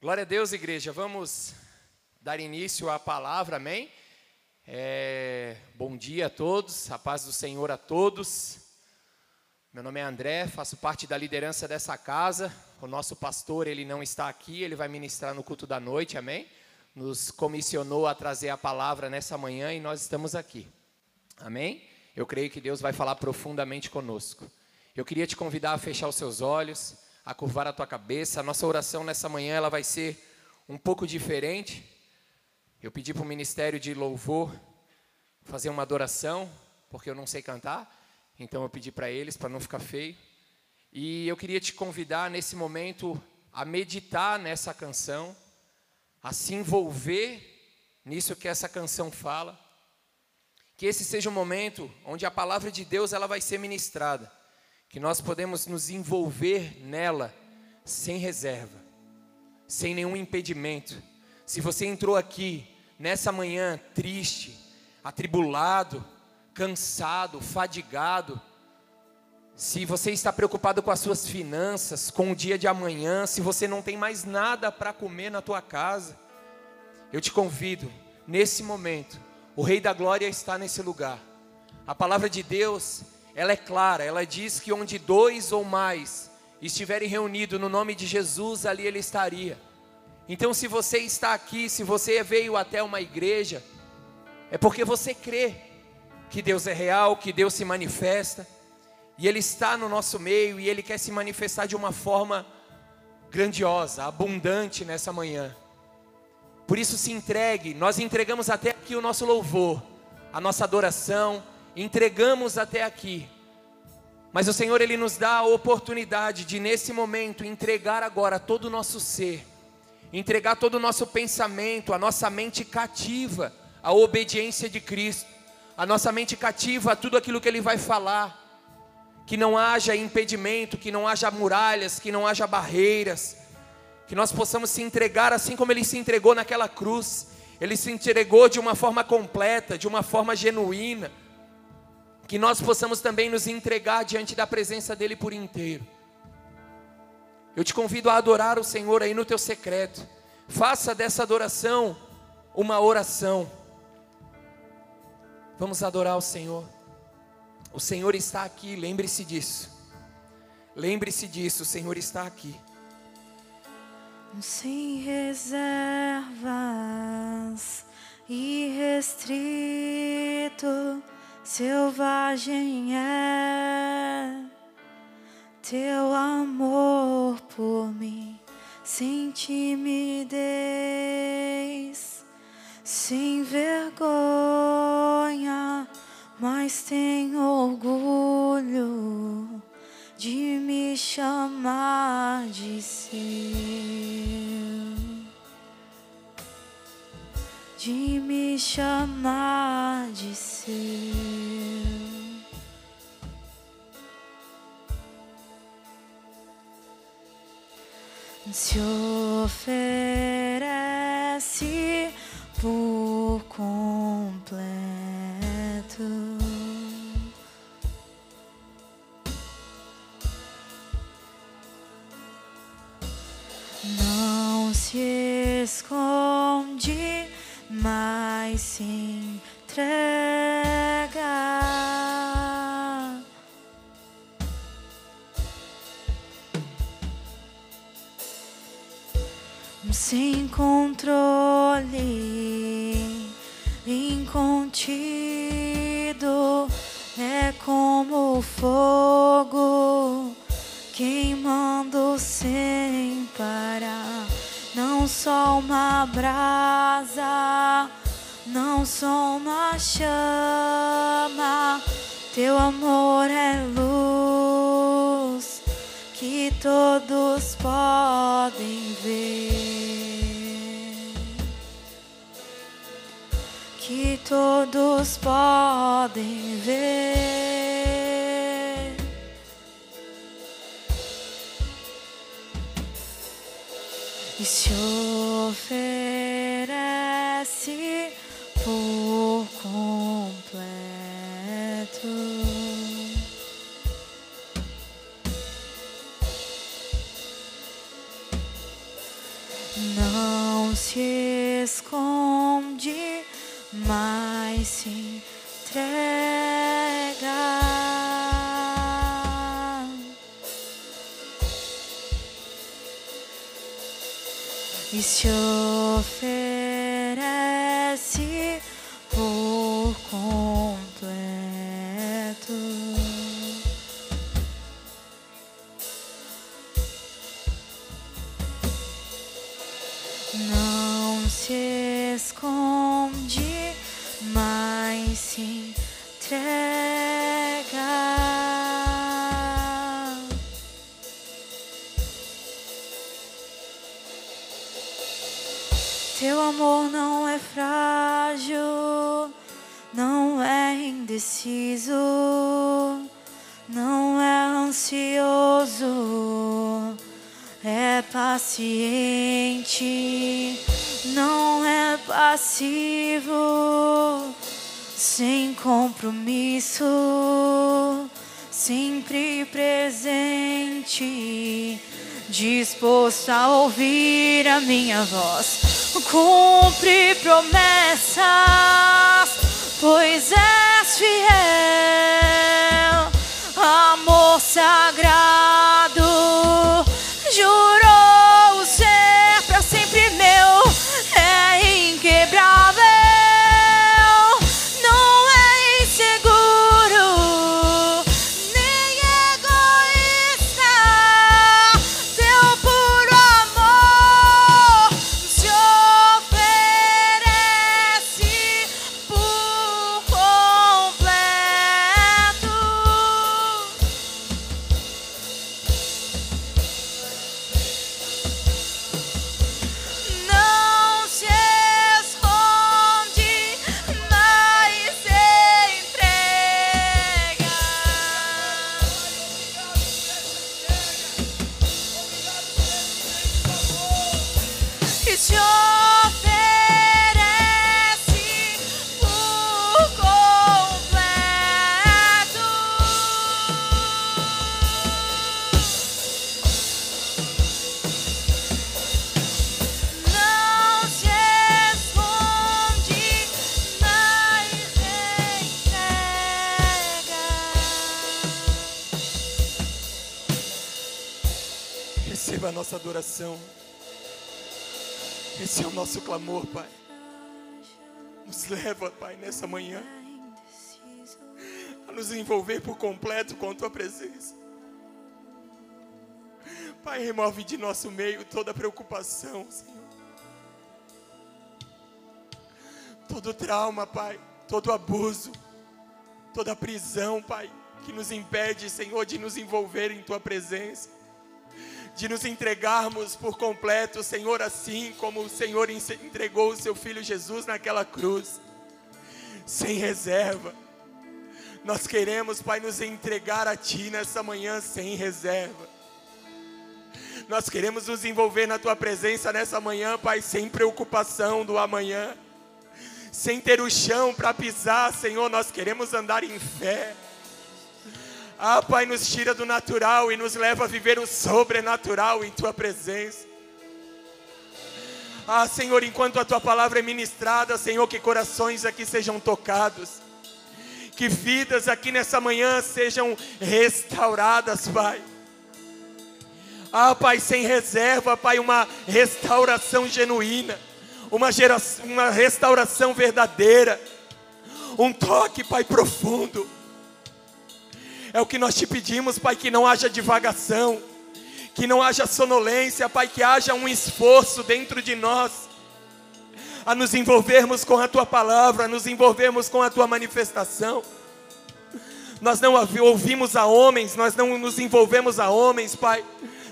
Glória a Deus, igreja. Vamos dar início à palavra, amém? É, bom dia a todos, a paz do Senhor a todos. Meu nome é André, faço parte da liderança dessa casa. O nosso pastor, ele não está aqui, ele vai ministrar no culto da noite, amém? Nos comissionou a trazer a palavra nessa manhã e nós estamos aqui, amém? Eu creio que Deus vai falar profundamente conosco. Eu queria te convidar a fechar os seus olhos a curvar a tua cabeça. A nossa oração nessa manhã ela vai ser um pouco diferente. Eu pedi para o ministério de louvor fazer uma adoração, porque eu não sei cantar, então eu pedi para eles para não ficar feio. E eu queria te convidar nesse momento a meditar nessa canção, a se envolver nisso que essa canção fala. Que esse seja um momento onde a palavra de Deus ela vai ser ministrada que nós podemos nos envolver nela sem reserva, sem nenhum impedimento. Se você entrou aqui nessa manhã triste, atribulado, cansado, fadigado, se você está preocupado com as suas finanças, com o dia de amanhã, se você não tem mais nada para comer na tua casa, eu te convido, nesse momento, o Rei da Glória está nesse lugar. A palavra de Deus ela é clara, ela diz que onde dois ou mais estiverem reunidos no nome de Jesus, ali ele estaria. Então, se você está aqui, se você veio até uma igreja, é porque você crê que Deus é real, que Deus se manifesta, e Ele está no nosso meio e Ele quer se manifestar de uma forma grandiosa, abundante nessa manhã. Por isso, se entregue, nós entregamos até aqui o nosso louvor, a nossa adoração, entregamos até aqui. Mas o Senhor ele nos dá a oportunidade de nesse momento entregar agora todo o nosso ser, entregar todo o nosso pensamento, a nossa mente cativa à obediência de Cristo, a nossa mente cativa a tudo aquilo que ele vai falar. Que não haja impedimento, que não haja muralhas, que não haja barreiras, que nós possamos se entregar assim como ele se entregou naquela cruz. Ele se entregou de uma forma completa, de uma forma genuína que nós possamos também nos entregar diante da presença dEle por inteiro. Eu te convido a adorar o Senhor aí no teu secreto. Faça dessa adoração uma oração. Vamos adorar o Senhor. O Senhor está aqui, lembre-se disso. Lembre-se disso, o Senhor está aqui. Sem reservas, irrestrito selvagem é teu amor por mim, sem timidez, sem vergonha, mas tem orgulho de me chamar de seu de me chamar de seu. Se oferece por completo. Não se esconde mas se entrega. Sem controle, incontido, é como fogo queimando sem parar só uma brasa, não só uma chama. Teu amor é luz que todos podem ver. Que todos podem ver. E se oferece por completo. Não se esconde, mas se entrega. E se oferece por completo. Disposto a ouvir a minha voz. Cumpre promessas, pois és fiel, com a Tua presença. Pai, remove de nosso meio toda preocupação, Senhor. Todo trauma, Pai, todo abuso, toda prisão, Pai, que nos impede, Senhor, de nos envolver em Tua presença de nos entregarmos por completo, Senhor, assim como o Senhor en- entregou o seu filho Jesus naquela cruz, sem reserva. Nós queremos, Pai, nos entregar a Ti nessa manhã sem reserva. Nós queremos nos envolver na Tua presença nessa manhã, Pai, sem preocupação do amanhã, sem ter o chão para pisar, Senhor. Nós queremos andar em fé. Ah, Pai, nos tira do natural e nos leva a viver o sobrenatural em Tua presença. Ah, Senhor, enquanto a Tua palavra é ministrada, Senhor, que corações aqui sejam tocados, que vidas aqui nessa manhã sejam restauradas, Pai. Ah, Pai, sem reserva, Pai, uma restauração genuína, uma, gera- uma restauração verdadeira, um toque, Pai, profundo. É o que nós te pedimos, Pai, que não haja divagação, que não haja sonolência, Pai, que haja um esforço dentro de nós, a nos envolvermos com a Tua palavra, a nos envolvermos com a Tua manifestação. Nós não ouvi- ouvimos a homens, nós não nos envolvemos a homens, Pai.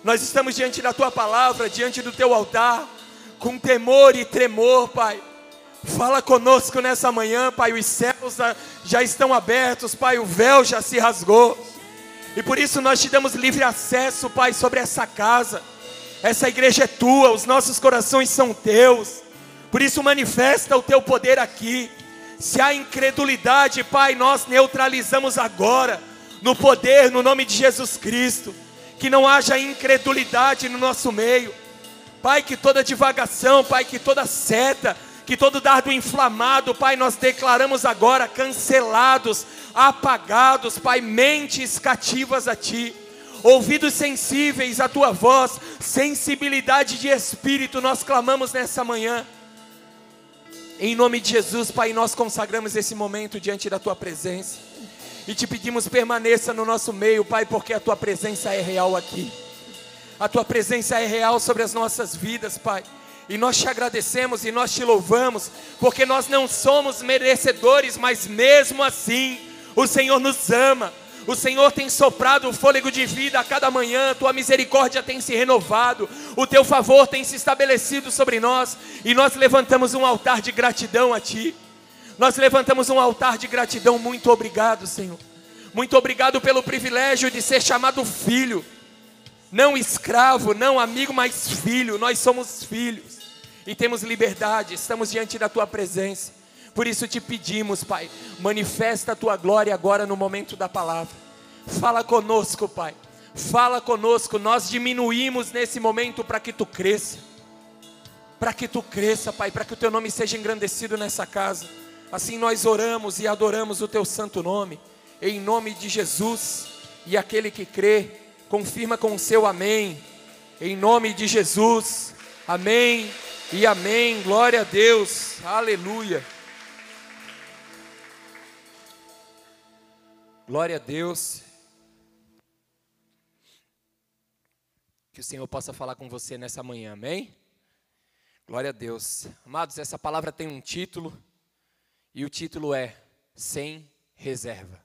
Nós estamos diante da Tua palavra, diante do Teu altar, com temor e tremor, Pai. Fala conosco nessa manhã, Pai. Os céus já estão abertos, Pai. O véu já se rasgou. E por isso nós te damos livre acesso, Pai, sobre essa casa. Essa igreja é tua, os nossos corações são teus. Por isso manifesta o teu poder aqui. Se há incredulidade, Pai, nós neutralizamos agora, no poder, no nome de Jesus Cristo. Que não haja incredulidade no nosso meio. Pai, que toda divagação, Pai, que toda seta, que todo dardo inflamado, Pai, nós declaramos agora cancelados, apagados, Pai, mentes cativas a Ti, ouvidos sensíveis à Tua voz, sensibilidade de espírito, nós clamamos nessa manhã. Em nome de Jesus, Pai, nós consagramos esse momento diante da Tua presença. E te pedimos permaneça no nosso meio, Pai, porque a Tua presença é real aqui. A Tua presença é real sobre as nossas vidas, Pai. E nós te agradecemos e nós te louvamos, porque nós não somos merecedores, mas mesmo assim, o Senhor nos ama. O Senhor tem soprado o fôlego de vida a cada manhã, tua misericórdia tem se renovado, o teu favor tem se estabelecido sobre nós, e nós levantamos um altar de gratidão a ti. Nós levantamos um altar de gratidão, muito obrigado, Senhor. Muito obrigado pelo privilégio de ser chamado filho, não escravo, não amigo, mas filho. Nós somos filhos e temos liberdade, estamos diante da tua presença. Por isso te pedimos, Pai, manifesta a tua glória agora no momento da palavra. Fala conosco, Pai. Fala conosco. Nós diminuímos nesse momento para que tu cresça. Para que tu cresça, Pai, para que o teu nome seja engrandecido nessa casa. Assim nós oramos e adoramos o teu santo nome. Em nome de Jesus. E aquele que crê, confirma com o seu amém. Em nome de Jesus. Amém e amém. Glória a Deus. Aleluia. Glória a Deus. Que o Senhor possa falar com você nessa manhã, amém? Glória a Deus. Amados, essa palavra tem um título, e o título é Sem Reserva.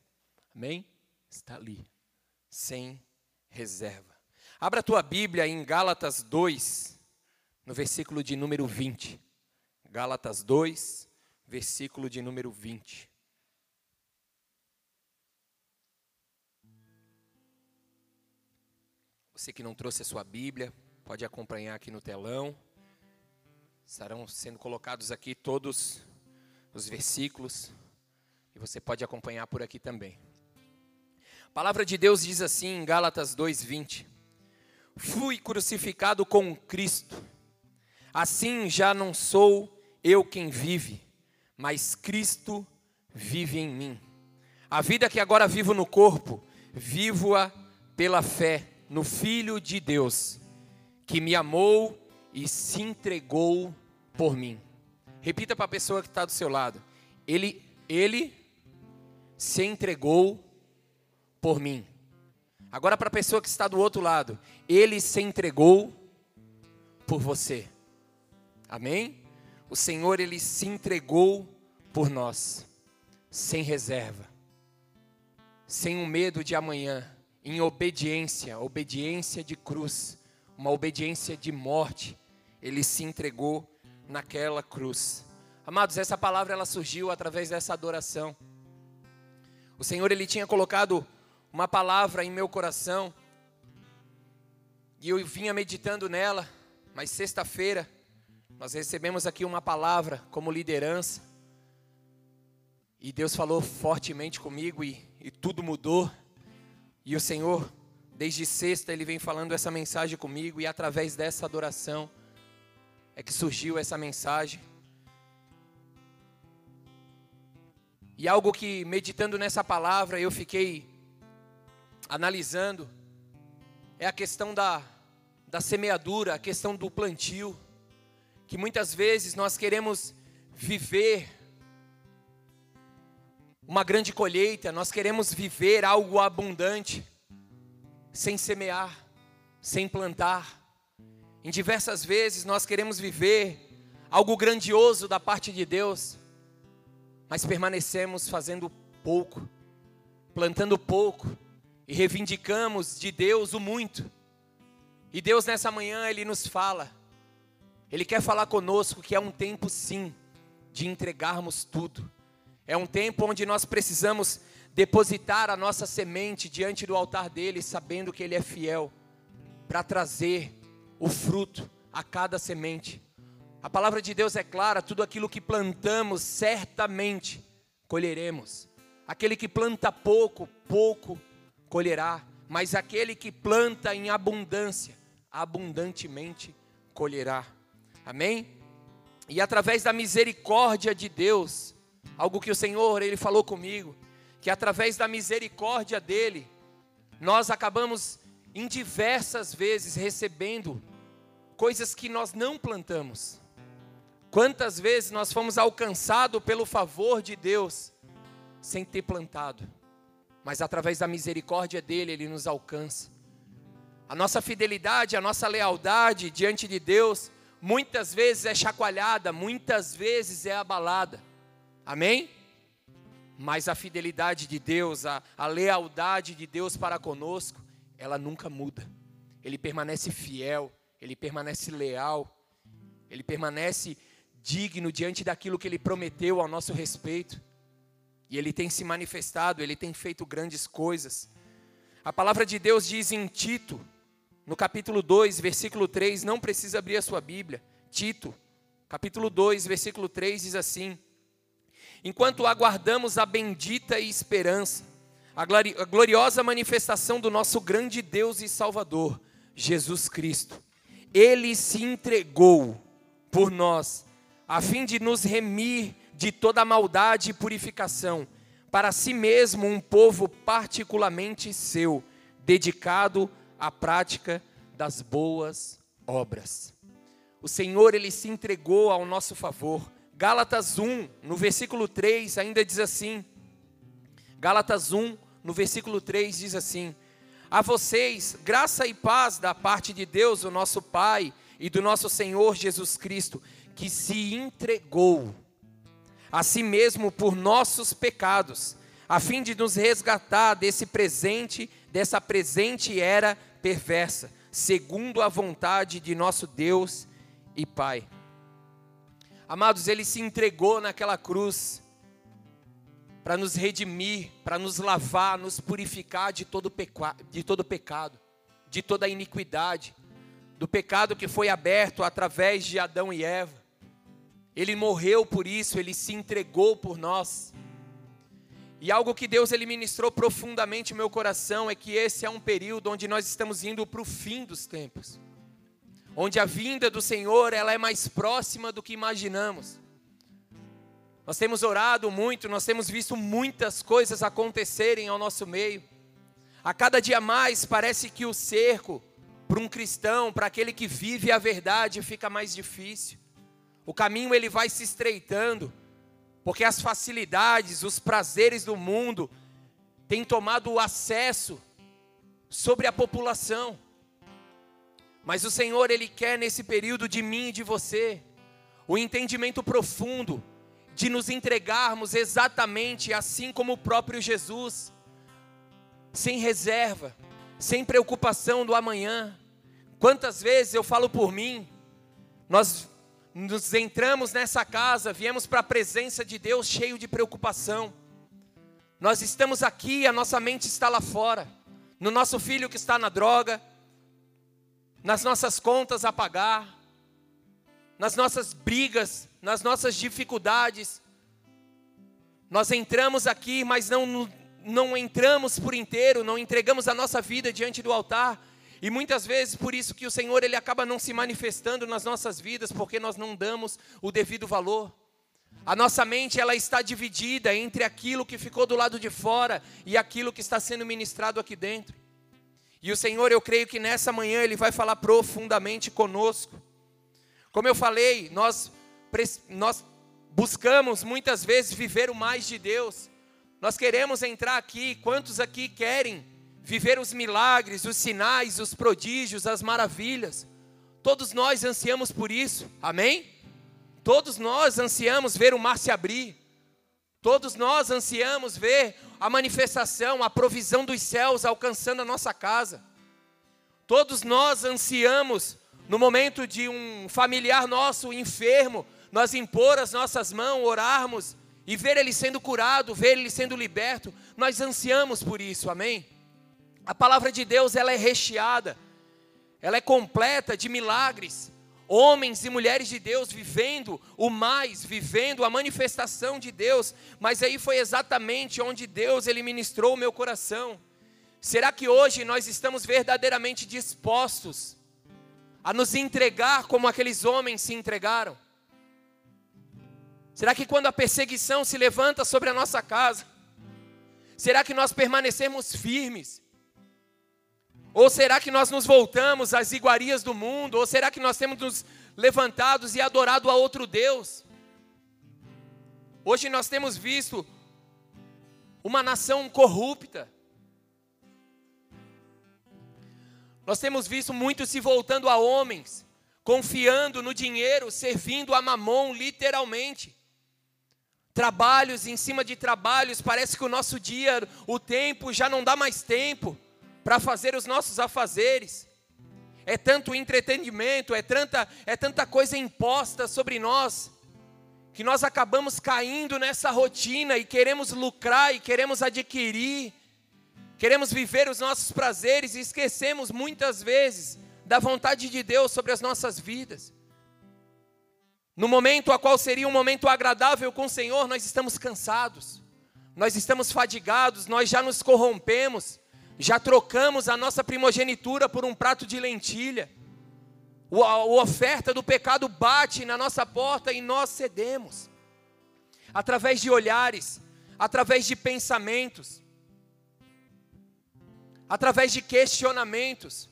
Amém? Está ali. Sem reserva. Abra a tua Bíblia em Gálatas 2, no versículo de número 20. Gálatas 2, versículo de número 20. Você que não trouxe a sua Bíblia, pode acompanhar aqui no telão. Estarão sendo colocados aqui todos os versículos e você pode acompanhar por aqui também. A palavra de Deus diz assim em Gálatas 2:20: Fui crucificado com Cristo. Assim já não sou eu quem vive, mas Cristo vive em mim. A vida que agora vivo no corpo, vivo-a pela fé no Filho de Deus, que me amou e se entregou por mim. Repita para a pessoa que está do seu lado. Ele, ele se entregou por mim. Agora para a pessoa que está do outro lado. Ele se entregou por você. Amém? O Senhor, Ele se entregou por nós. Sem reserva. Sem o medo de amanhã em obediência, obediência de cruz, uma obediência de morte, ele se entregou naquela cruz. Amados, essa palavra ela surgiu através dessa adoração. O Senhor ele tinha colocado uma palavra em meu coração e eu vinha meditando nela, mas sexta-feira nós recebemos aqui uma palavra como liderança e Deus falou fortemente comigo e, e tudo mudou. E o Senhor, desde sexta, Ele vem falando essa mensagem comigo, e através dessa adoração é que surgiu essa mensagem. E algo que, meditando nessa palavra, eu fiquei analisando, é a questão da, da semeadura, a questão do plantio, que muitas vezes nós queremos viver uma grande colheita, nós queremos viver algo abundante, sem semear, sem plantar. Em diversas vezes nós queremos viver algo grandioso da parte de Deus, mas permanecemos fazendo pouco, plantando pouco e reivindicamos de Deus o muito. E Deus nessa manhã ele nos fala, ele quer falar conosco que é um tempo sim de entregarmos tudo é um tempo onde nós precisamos depositar a nossa semente diante do altar dele, sabendo que ele é fiel para trazer o fruto a cada semente. A palavra de Deus é clara: tudo aquilo que plantamos, certamente colheremos. Aquele que planta pouco, pouco colherá, mas aquele que planta em abundância, abundantemente colherá. Amém? E através da misericórdia de Deus, algo que o Senhor ele falou comigo, que através da misericórdia dele, nós acabamos em diversas vezes recebendo coisas que nós não plantamos. Quantas vezes nós fomos alcançados pelo favor de Deus sem ter plantado, mas através da misericórdia dele, ele nos alcança. A nossa fidelidade, a nossa lealdade diante de Deus, muitas vezes é chacoalhada, muitas vezes é abalada. Amém? Mas a fidelidade de Deus, a, a lealdade de Deus para conosco, ela nunca muda. Ele permanece fiel, ele permanece leal, ele permanece digno diante daquilo que ele prometeu ao nosso respeito. E ele tem se manifestado, ele tem feito grandes coisas. A palavra de Deus diz em Tito, no capítulo 2, versículo 3, não precisa abrir a sua Bíblia. Tito, capítulo 2, versículo 3 diz assim: Enquanto aguardamos a bendita esperança, a gloriosa manifestação do nosso grande Deus e Salvador, Jesus Cristo, ele se entregou por nós, a fim de nos remir de toda maldade e purificação, para si mesmo um povo particularmente seu, dedicado à prática das boas obras. O Senhor ele se entregou ao nosso favor. Gálatas 1, no versículo 3, ainda diz assim: Gálatas 1, no versículo 3 diz assim: A vocês, graça e paz da parte de Deus, o nosso Pai, e do nosso Senhor Jesus Cristo, que se entregou a si mesmo por nossos pecados, a fim de nos resgatar desse presente, dessa presente era perversa, segundo a vontade de nosso Deus e Pai. Amados, ele se entregou naquela cruz para nos redimir, para nos lavar, nos purificar de todo, peca de todo pecado, de toda iniquidade, do pecado que foi aberto através de Adão e Eva. Ele morreu por isso, ele se entregou por nós. E algo que Deus ele ministrou profundamente no meu coração é que esse é um período onde nós estamos indo para o fim dos tempos. Onde a vinda do Senhor, ela é mais próxima do que imaginamos. Nós temos orado muito, nós temos visto muitas coisas acontecerem ao nosso meio. A cada dia mais parece que o cerco para um cristão, para aquele que vive a verdade, fica mais difícil. O caminho ele vai se estreitando, porque as facilidades, os prazeres do mundo têm tomado o acesso sobre a população. Mas o Senhor ele quer nesse período de mim e de você o entendimento profundo de nos entregarmos exatamente assim como o próprio Jesus, sem reserva, sem preocupação do amanhã. Quantas vezes eu falo por mim, nós nos entramos nessa casa, viemos para a presença de Deus cheio de preocupação. Nós estamos aqui, a nossa mente está lá fora, no nosso filho que está na droga, nas nossas contas a pagar, nas nossas brigas, nas nossas dificuldades. Nós entramos aqui, mas não, não entramos por inteiro, não entregamos a nossa vida diante do altar e muitas vezes por isso que o Senhor ele acaba não se manifestando nas nossas vidas, porque nós não damos o devido valor. A nossa mente ela está dividida entre aquilo que ficou do lado de fora e aquilo que está sendo ministrado aqui dentro. E o Senhor, eu creio que nessa manhã ele vai falar profundamente conosco. Como eu falei, nós nós buscamos muitas vezes viver o mais de Deus. Nós queremos entrar aqui, quantos aqui querem viver os milagres, os sinais, os prodígios, as maravilhas. Todos nós ansiamos por isso, amém? Todos nós ansiamos ver o mar se abrir. Todos nós ansiamos ver a manifestação, a provisão dos céus alcançando a nossa casa. Todos nós ansiamos, no momento de um familiar nosso enfermo, nós impor as nossas mãos, orarmos e ver ele sendo curado, ver ele sendo liberto. Nós ansiamos por isso, amém? A palavra de Deus ela é recheada, ela é completa de milagres. Homens e mulheres de Deus vivendo o mais, vivendo a manifestação de Deus, mas aí foi exatamente onde Deus ele ministrou o meu coração. Será que hoje nós estamos verdadeiramente dispostos a nos entregar como aqueles homens se entregaram? Será que quando a perseguição se levanta sobre a nossa casa, será que nós permanecemos firmes? Ou será que nós nos voltamos às iguarias do mundo? Ou será que nós temos nos levantados e adorado a outro Deus? Hoje nós temos visto uma nação corrupta. Nós temos visto muitos se voltando a homens, confiando no dinheiro, servindo a mamon, literalmente. Trabalhos em cima de trabalhos, parece que o nosso dia, o tempo já não dá mais tempo para fazer os nossos afazeres. É tanto entretenimento, é tanta, é tanta coisa imposta sobre nós, que nós acabamos caindo nessa rotina e queremos lucrar e queremos adquirir, queremos viver os nossos prazeres e esquecemos muitas vezes da vontade de Deus sobre as nossas vidas. No momento a qual seria um momento agradável com o Senhor, nós estamos cansados, nós estamos fadigados, nós já nos corrompemos, já trocamos a nossa primogenitura por um prato de lentilha. A oferta do pecado bate na nossa porta e nós cedemos. Através de olhares, através de pensamentos, através de questionamentos,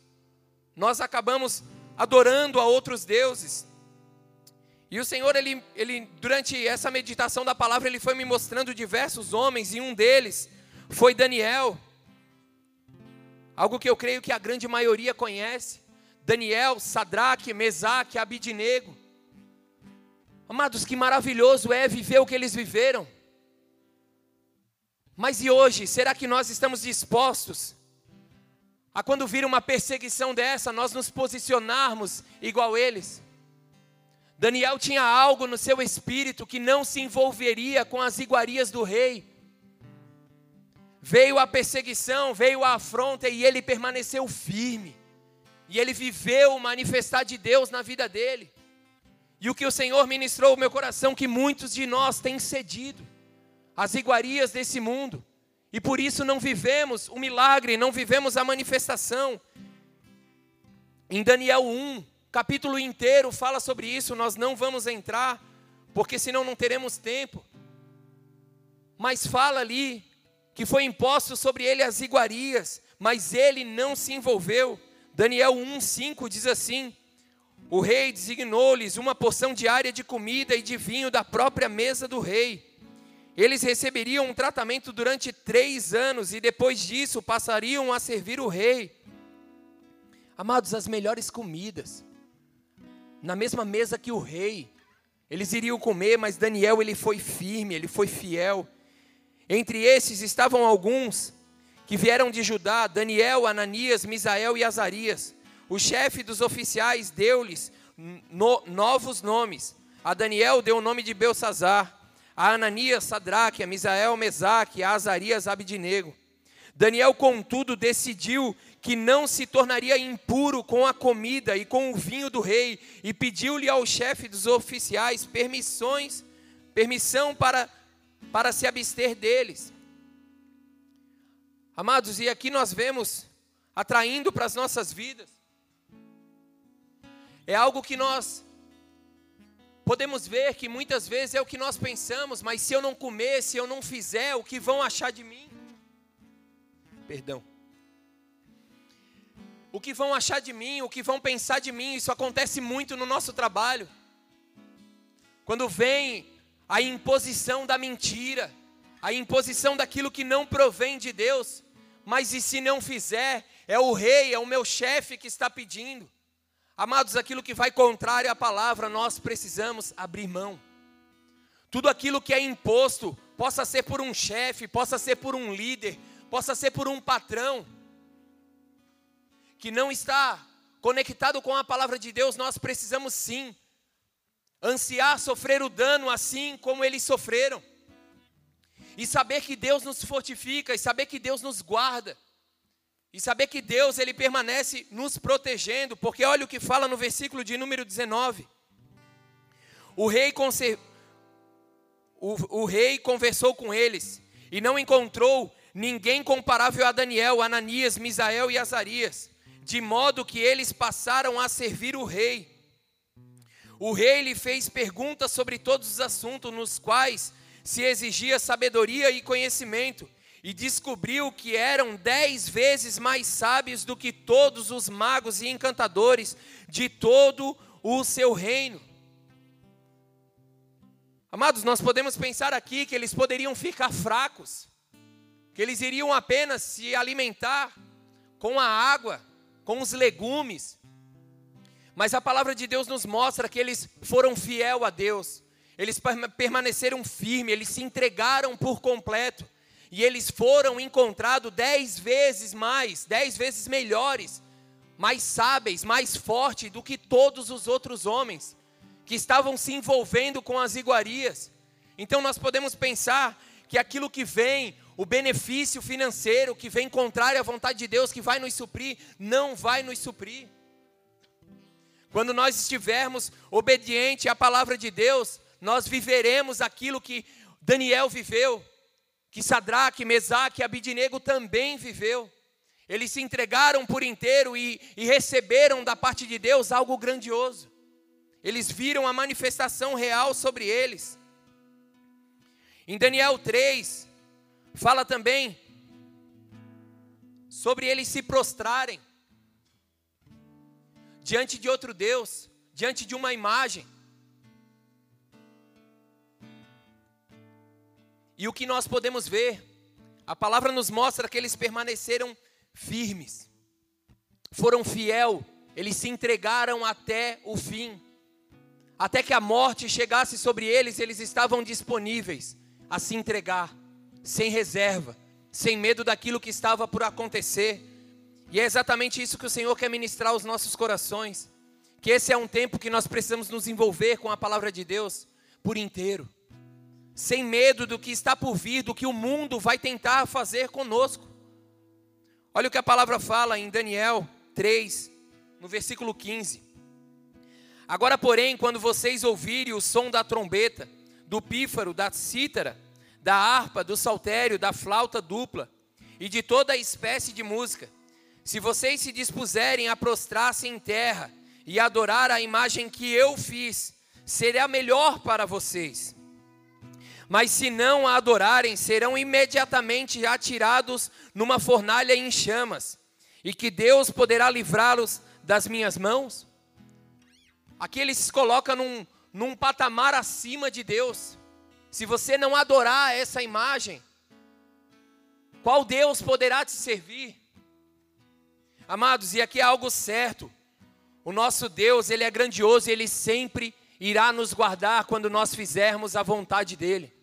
nós acabamos adorando a outros deuses. E o Senhor, ele, ele, durante essa meditação da palavra, ele foi me mostrando diversos homens, e um deles foi Daniel. Algo que eu creio que a grande maioria conhece. Daniel, Sadraque, Mesaque, Abidinego. Amados, que maravilhoso é viver o que eles viveram. Mas e hoje, será que nós estamos dispostos a quando vir uma perseguição dessa, nós nos posicionarmos igual eles? Daniel tinha algo no seu espírito que não se envolveria com as iguarias do rei. Veio a perseguição, veio a afronta e ele permaneceu firme. E ele viveu o manifestar de Deus na vida dele. E o que o Senhor ministrou ao meu coração, que muitos de nós têm cedido às iguarias desse mundo. E por isso não vivemos o milagre, não vivemos a manifestação. Em Daniel 1, capítulo inteiro fala sobre isso, nós não vamos entrar, porque senão não teremos tempo. Mas fala ali que foi imposto sobre ele as iguarias, mas ele não se envolveu. Daniel 1:5 diz assim: O rei designou-lhes uma porção diária de comida e de vinho da própria mesa do rei. Eles receberiam um tratamento durante três anos e depois disso passariam a servir o rei. Amados, as melhores comidas, na mesma mesa que o rei, eles iriam comer, mas Daniel ele foi firme, ele foi fiel. Entre esses estavam alguns que vieram de Judá: Daniel, Ananias, Misael e Azarias. O chefe dos oficiais deu-lhes no, novos nomes. A Daniel deu o nome de Belsazar, a Ananias, Sadraque, a Misael, Mesaque, a Azarias, Abidnego. Daniel, contudo, decidiu que não se tornaria impuro com a comida e com o vinho do rei, e pediu-lhe ao chefe dos oficiais permissões, permissão para para se abster deles. Amados, e aqui nós vemos atraindo para as nossas vidas. É algo que nós podemos ver que muitas vezes é o que nós pensamos, mas se eu não comer, se eu não fizer, o que vão achar de mim? Perdão. O que vão achar de mim, o que vão pensar de mim, isso acontece muito no nosso trabalho. Quando vem a imposição da mentira, a imposição daquilo que não provém de Deus. Mas e se não fizer, é o rei, é o meu chefe que está pedindo. Amados, aquilo que vai contrário à palavra, nós precisamos abrir mão. Tudo aquilo que é imposto, possa ser por um chefe, possa ser por um líder, possa ser por um patrão, que não está conectado com a palavra de Deus, nós precisamos sim ansiar sofrer o dano assim como eles sofreram, e saber que Deus nos fortifica, e saber que Deus nos guarda, e saber que Deus ele permanece nos protegendo, porque olha o que fala no versículo de número 19. O rei, conser... o, o rei conversou com eles e não encontrou ninguém comparável a Daniel, Ananias, Misael e Azarias de modo que eles passaram a servir o rei. O rei lhe fez perguntas sobre todos os assuntos nos quais se exigia sabedoria e conhecimento, e descobriu que eram dez vezes mais sábios do que todos os magos e encantadores de todo o seu reino. Amados, nós podemos pensar aqui que eles poderiam ficar fracos, que eles iriam apenas se alimentar com a água, com os legumes. Mas a palavra de Deus nos mostra que eles foram fiel a Deus. Eles permaneceram firmes, eles se entregaram por completo. E eles foram encontrados dez vezes mais, dez vezes melhores, mais sábeis, mais fortes do que todos os outros homens que estavam se envolvendo com as iguarias. Então nós podemos pensar que aquilo que vem, o benefício financeiro que vem contrário à vontade de Deus, que vai nos suprir, não vai nos suprir. Quando nós estivermos obedientes à palavra de Deus, nós viveremos aquilo que Daniel viveu, que Sadraque, Mesaque e Abidinego também viveu. Eles se entregaram por inteiro e, e receberam da parte de Deus algo grandioso. Eles viram a manifestação real sobre eles. Em Daniel 3, fala também sobre eles se prostrarem diante de outro Deus, diante de uma imagem. E o que nós podemos ver? A palavra nos mostra que eles permaneceram firmes, foram fiel, eles se entregaram até o fim até que a morte chegasse sobre eles, eles estavam disponíveis a se entregar, sem reserva, sem medo daquilo que estava por acontecer. E é exatamente isso que o Senhor quer ministrar aos nossos corações. Que esse é um tempo que nós precisamos nos envolver com a palavra de Deus por inteiro, sem medo do que está por vir, do que o mundo vai tentar fazer conosco. Olha o que a palavra fala em Daniel 3, no versículo 15. Agora, porém, quando vocês ouvirem o som da trombeta, do pífaro, da cítara, da harpa, do saltério, da flauta dupla e de toda espécie de música, se vocês se dispuserem a prostrar-se em terra e adorar a imagem que eu fiz, será melhor para vocês. Mas se não a adorarem, serão imediatamente atirados numa fornalha em chamas, e que Deus poderá livrá-los das minhas mãos? Aqui ele se coloca num, num patamar acima de Deus. Se você não adorar essa imagem, qual Deus poderá te servir? Amados, e aqui é algo certo. O nosso Deus, ele é grandioso ele sempre irá nos guardar quando nós fizermos a vontade dele.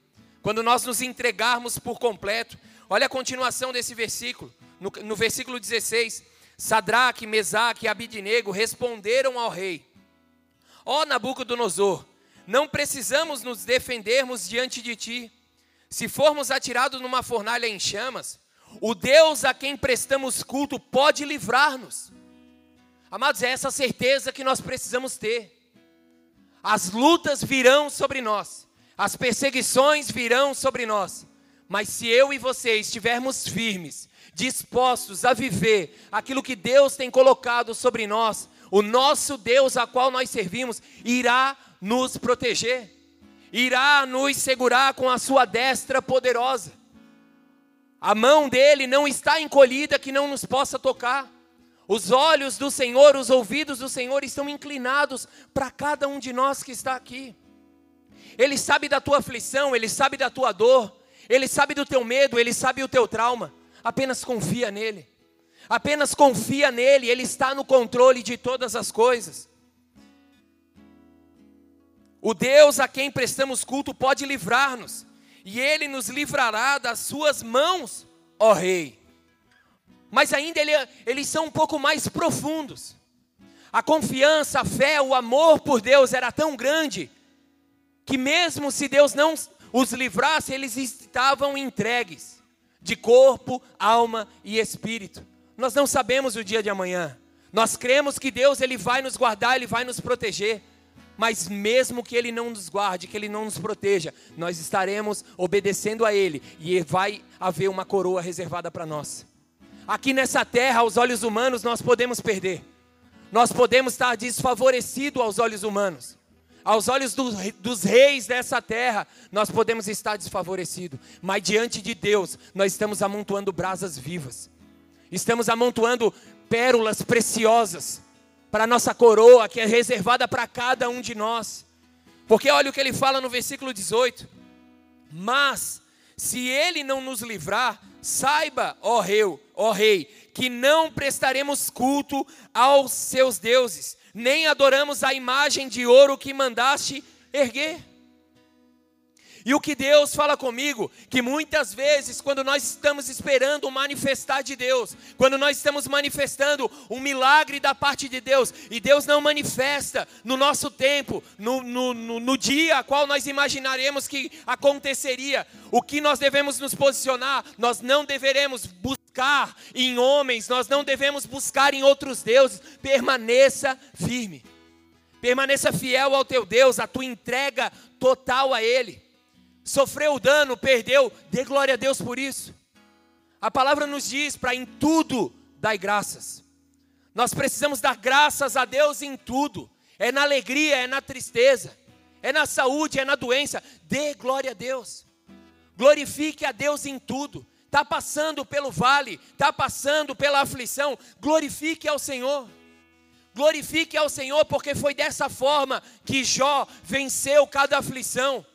Quando nós nos entregarmos por completo. Olha a continuação desse versículo, no, no versículo 16. Sadraque, Mesaque e Abidinego responderam ao rei: Ó Nabucodonosor, não precisamos nos defendermos diante de ti. Se formos atirados numa fornalha em chamas, o Deus a quem prestamos culto pode livrar-nos. Amados, é essa certeza que nós precisamos ter. As lutas virão sobre nós, as perseguições virão sobre nós, mas se eu e você estivermos firmes, dispostos a viver aquilo que Deus tem colocado sobre nós, o nosso Deus a qual nós servimos irá nos proteger, irá nos segurar com a sua destra poderosa. A mão dele não está encolhida que não nos possa tocar. Os olhos do Senhor, os ouvidos do Senhor estão inclinados para cada um de nós que está aqui. Ele sabe da tua aflição, ele sabe da tua dor, ele sabe do teu medo, ele sabe o teu trauma. Apenas confia nele. Apenas confia nele, ele está no controle de todas as coisas. O Deus a quem prestamos culto pode livrar-nos, e ele nos livrará das suas mãos, ó Rei. Mas ainda ele, eles são um pouco mais profundos. A confiança, a fé, o amor por Deus era tão grande que, mesmo se Deus não os livrasse, eles estavam entregues de corpo, alma e espírito. Nós não sabemos o dia de amanhã. Nós cremos que Deus ele vai nos guardar, ele vai nos proteger. Mas mesmo que ele não nos guarde, que ele não nos proteja, nós estaremos obedecendo a ele e vai haver uma coroa reservada para nós. aqui nessa terra, aos olhos humanos, nós podemos perder. Nós podemos estar desfavorecidos aos olhos humanos. Aos olhos dos, dos reis dessa terra, nós podemos estar desfavorecidos. Mas diante de Deus, nós estamos amontoando brasas vivas. Estamos amontoando pérolas preciosas para a nossa coroa, que é reservada para cada um de nós. Porque olha o que ele fala no versículo 18: Mas se ele não nos livrar, saiba, ó rei, ó rei, que não prestaremos culto aos seus deuses, nem adoramos a imagem de ouro que mandaste erguer. E o que Deus fala comigo, que muitas vezes, quando nós estamos esperando manifestar de Deus, quando nós estamos manifestando um milagre da parte de Deus, e Deus não manifesta no nosso tempo, no, no, no, no dia a qual nós imaginaremos que aconteceria, o que nós devemos nos posicionar, nós não deveremos buscar em homens, nós não devemos buscar em outros deuses, permaneça firme. Permaneça fiel ao teu Deus, a tua entrega total a Ele sofreu dano, perdeu, dê glória a Deus por isso. A palavra nos diz para em tudo dar graças. Nós precisamos dar graças a Deus em tudo. É na alegria, é na tristeza, é na saúde, é na doença. Dê glória a Deus. Glorifique a Deus em tudo. Está passando pelo vale, está passando pela aflição. Glorifique ao Senhor. Glorifique ao Senhor, porque foi dessa forma que Jó venceu cada aflição.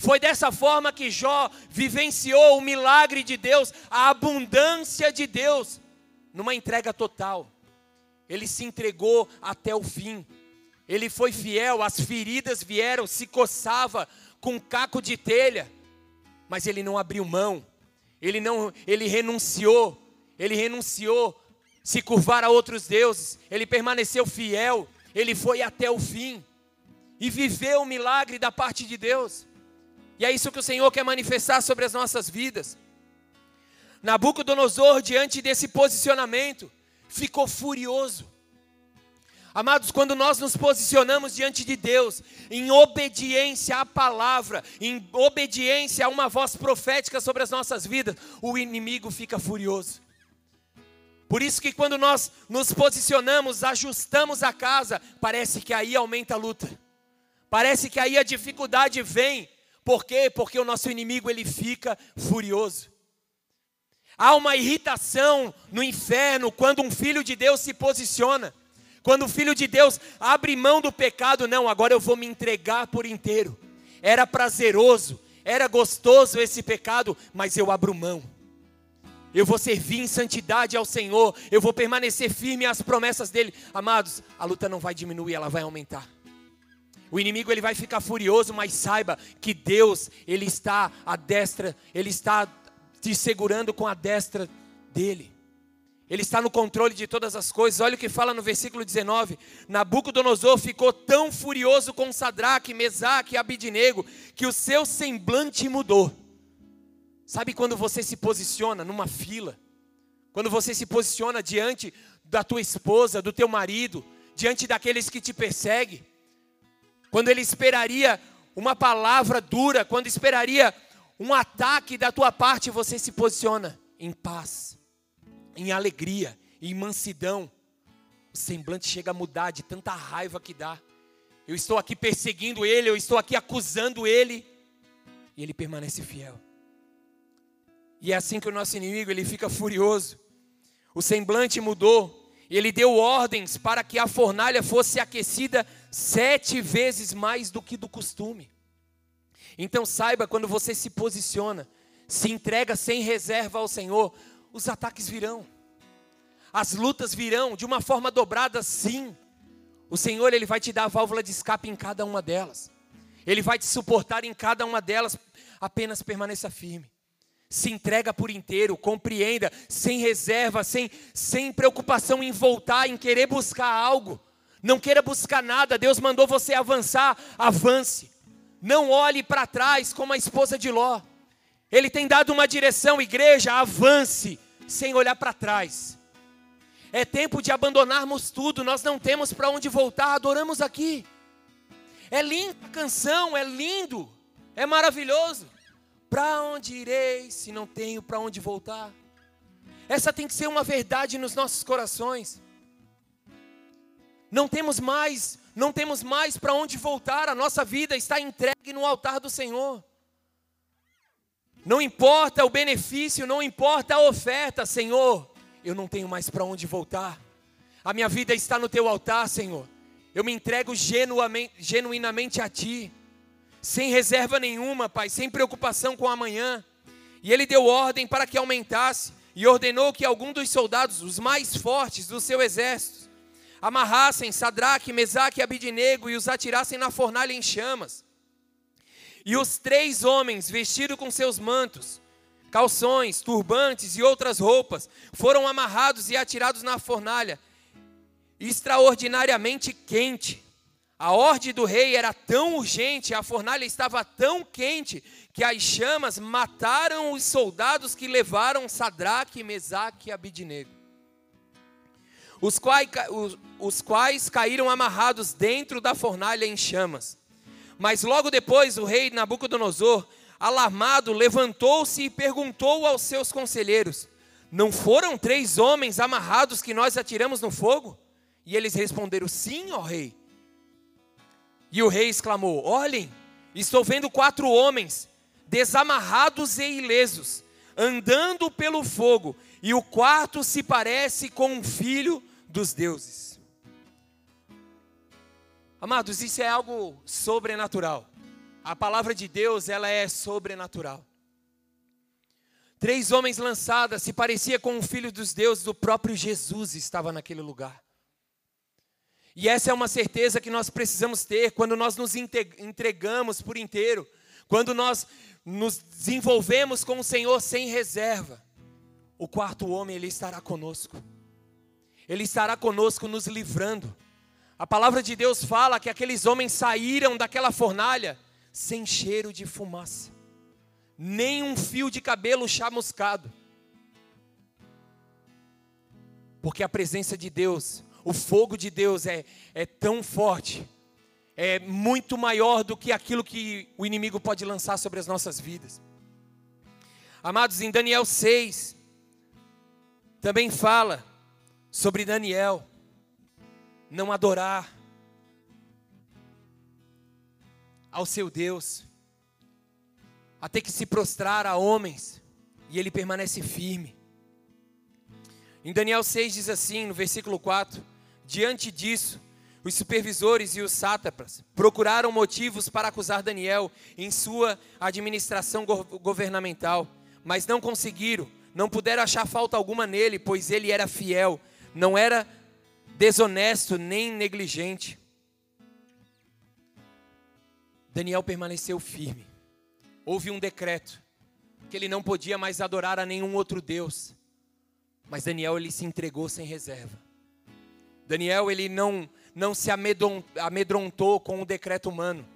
Foi dessa forma que Jó vivenciou o milagre de Deus, a abundância de Deus, numa entrega total. Ele se entregou até o fim. Ele foi fiel, as feridas vieram, se coçava com um caco de telha, mas ele não abriu mão. Ele não, ele renunciou. Ele renunciou se curvar a outros deuses. Ele permaneceu fiel. Ele foi até o fim e viveu o milagre da parte de Deus. E é isso que o Senhor quer manifestar sobre as nossas vidas. Nabucodonosor, diante desse posicionamento, ficou furioso. Amados, quando nós nos posicionamos diante de Deus, em obediência à palavra, em obediência a uma voz profética sobre as nossas vidas, o inimigo fica furioso. Por isso que quando nós nos posicionamos, ajustamos a casa, parece que aí aumenta a luta. Parece que aí a dificuldade vem, por quê? Porque o nosso inimigo ele fica furioso. Há uma irritação no inferno quando um filho de Deus se posiciona. Quando o filho de Deus abre mão do pecado, não, agora eu vou me entregar por inteiro. Era prazeroso, era gostoso esse pecado, mas eu abro mão. Eu vou servir em santidade ao Senhor, eu vou permanecer firme às promessas dele. Amados, a luta não vai diminuir, ela vai aumentar. O inimigo ele vai ficar furioso, mas saiba que Deus, ele está à destra, ele está te segurando com a destra dele. Ele está no controle de todas as coisas. Olha o que fala no versículo 19. Nabucodonosor ficou tão furioso com Sadraque, Mesaque e Abidinego que o seu semblante mudou. Sabe quando você se posiciona numa fila? Quando você se posiciona diante da tua esposa, do teu marido, diante daqueles que te perseguem? Quando ele esperaria uma palavra dura, quando esperaria um ataque da tua parte, você se posiciona em paz, em alegria, em mansidão. O semblante chega a mudar de tanta raiva que dá. Eu estou aqui perseguindo ele, eu estou aqui acusando ele, e ele permanece fiel. E é assim que o nosso inimigo ele fica furioso. O semblante mudou, ele deu ordens para que a fornalha fosse aquecida sete vezes mais do que do costume. Então saiba quando você se posiciona, se entrega sem reserva ao Senhor, os ataques virão. As lutas virão de uma forma dobrada, sim. O Senhor ele vai te dar a válvula de escape em cada uma delas. Ele vai te suportar em cada uma delas. Apenas permaneça firme. Se entrega por inteiro, compreenda, sem reserva, sem, sem preocupação em voltar, em querer buscar algo. Não queira buscar nada, Deus mandou você avançar, avance. Não olhe para trás como a esposa de Ló. Ele tem dado uma direção, igreja, avance, sem olhar para trás. É tempo de abandonarmos tudo, nós não temos para onde voltar, adoramos aqui. É linda a canção, é lindo, é maravilhoso. Para onde irei se não tenho para onde voltar? Essa tem que ser uma verdade nos nossos corações. Não temos mais, não temos mais para onde voltar, a nossa vida está entregue no altar do Senhor. Não importa o benefício, não importa a oferta, Senhor, eu não tenho mais para onde voltar. A minha vida está no teu altar, Senhor. Eu me entrego genuinamente a ti, sem reserva nenhuma, Pai, sem preocupação com amanhã. E ele deu ordem para que aumentasse e ordenou que algum dos soldados, os mais fortes do seu exército, amarrassem Sadraque, Mesaque e Abidinego e os atirassem na fornalha em chamas. E os três homens, vestidos com seus mantos, calções, turbantes e outras roupas, foram amarrados e atirados na fornalha, extraordinariamente quente. A ordem do rei era tão urgente, a fornalha estava tão quente, que as chamas mataram os soldados que levaram Sadraque, Mesaque e Abidinego. Os quais, os, os quais caíram amarrados dentro da fornalha em chamas. Mas logo depois o rei Nabucodonosor, alarmado, levantou-se e perguntou aos seus conselheiros: Não foram três homens amarrados que nós atiramos no fogo? E eles responderam: Sim, ó rei. E o rei exclamou: Olhem, estou vendo quatro homens, desamarrados e ilesos, andando pelo fogo, e o quarto se parece com um filho dos deuses. Amados, isso é algo sobrenatural. A palavra de Deus, ela é sobrenatural. Três homens lançadas, se parecia com o filho dos deuses, o próprio Jesus estava naquele lugar. E essa é uma certeza que nós precisamos ter quando nós nos entregamos por inteiro, quando nós nos desenvolvemos com o Senhor sem reserva. O quarto homem, ele estará conosco. Ele estará conosco nos livrando. A palavra de Deus fala que aqueles homens saíram daquela fornalha sem cheiro de fumaça, nem um fio de cabelo chamuscado. Porque a presença de Deus, o fogo de Deus é, é tão forte, é muito maior do que aquilo que o inimigo pode lançar sobre as nossas vidas. Amados, em Daniel 6, também fala sobre Daniel não adorar ao seu Deus, a ter que se prostrar a homens, e ele permanece firme. Em Daniel 6 diz assim, no versículo 4: Diante disso, os supervisores e os sátrapas procuraram motivos para acusar Daniel em sua administração governamental, mas não conseguiram, não puderam achar falta alguma nele, pois ele era fiel, não era desonesto nem negligente. Daniel permaneceu firme. Houve um decreto que ele não podia mais adorar a nenhum outro Deus. Mas Daniel ele se entregou sem reserva. Daniel ele não não se amedrontou com o decreto humano.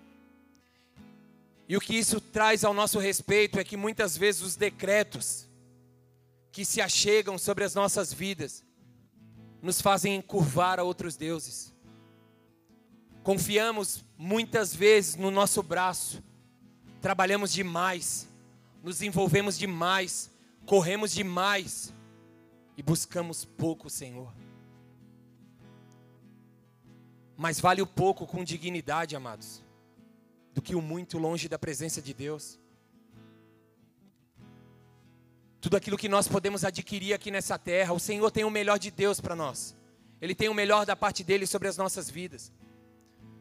E o que isso traz ao nosso respeito é que muitas vezes os decretos que se achegam sobre as nossas vidas nos fazem encurvar a outros deuses. Confiamos muitas vezes no nosso braço, trabalhamos demais, nos envolvemos demais, corremos demais e buscamos pouco, Senhor. Mas vale o pouco com dignidade, amados, do que o muito longe da presença de Deus. Tudo aquilo que nós podemos adquirir aqui nessa terra, o Senhor tem o melhor de Deus para nós. Ele tem o melhor da parte dele sobre as nossas vidas.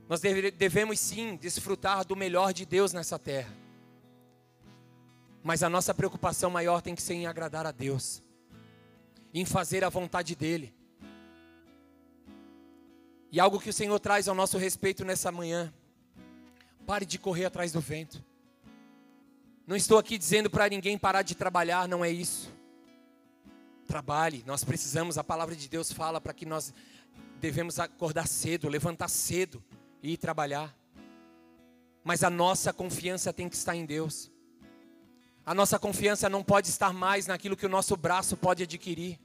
Nós devemos sim desfrutar do melhor de Deus nessa terra. Mas a nossa preocupação maior tem que ser em agradar a Deus, em fazer a vontade dEle. E algo que o Senhor traz ao nosso respeito nessa manhã: pare de correr atrás do vento. Não estou aqui dizendo para ninguém parar de trabalhar, não é isso. Trabalhe, nós precisamos, a palavra de Deus fala para que nós devemos acordar cedo, levantar cedo e ir trabalhar. Mas a nossa confiança tem que estar em Deus. A nossa confiança não pode estar mais naquilo que o nosso braço pode adquirir.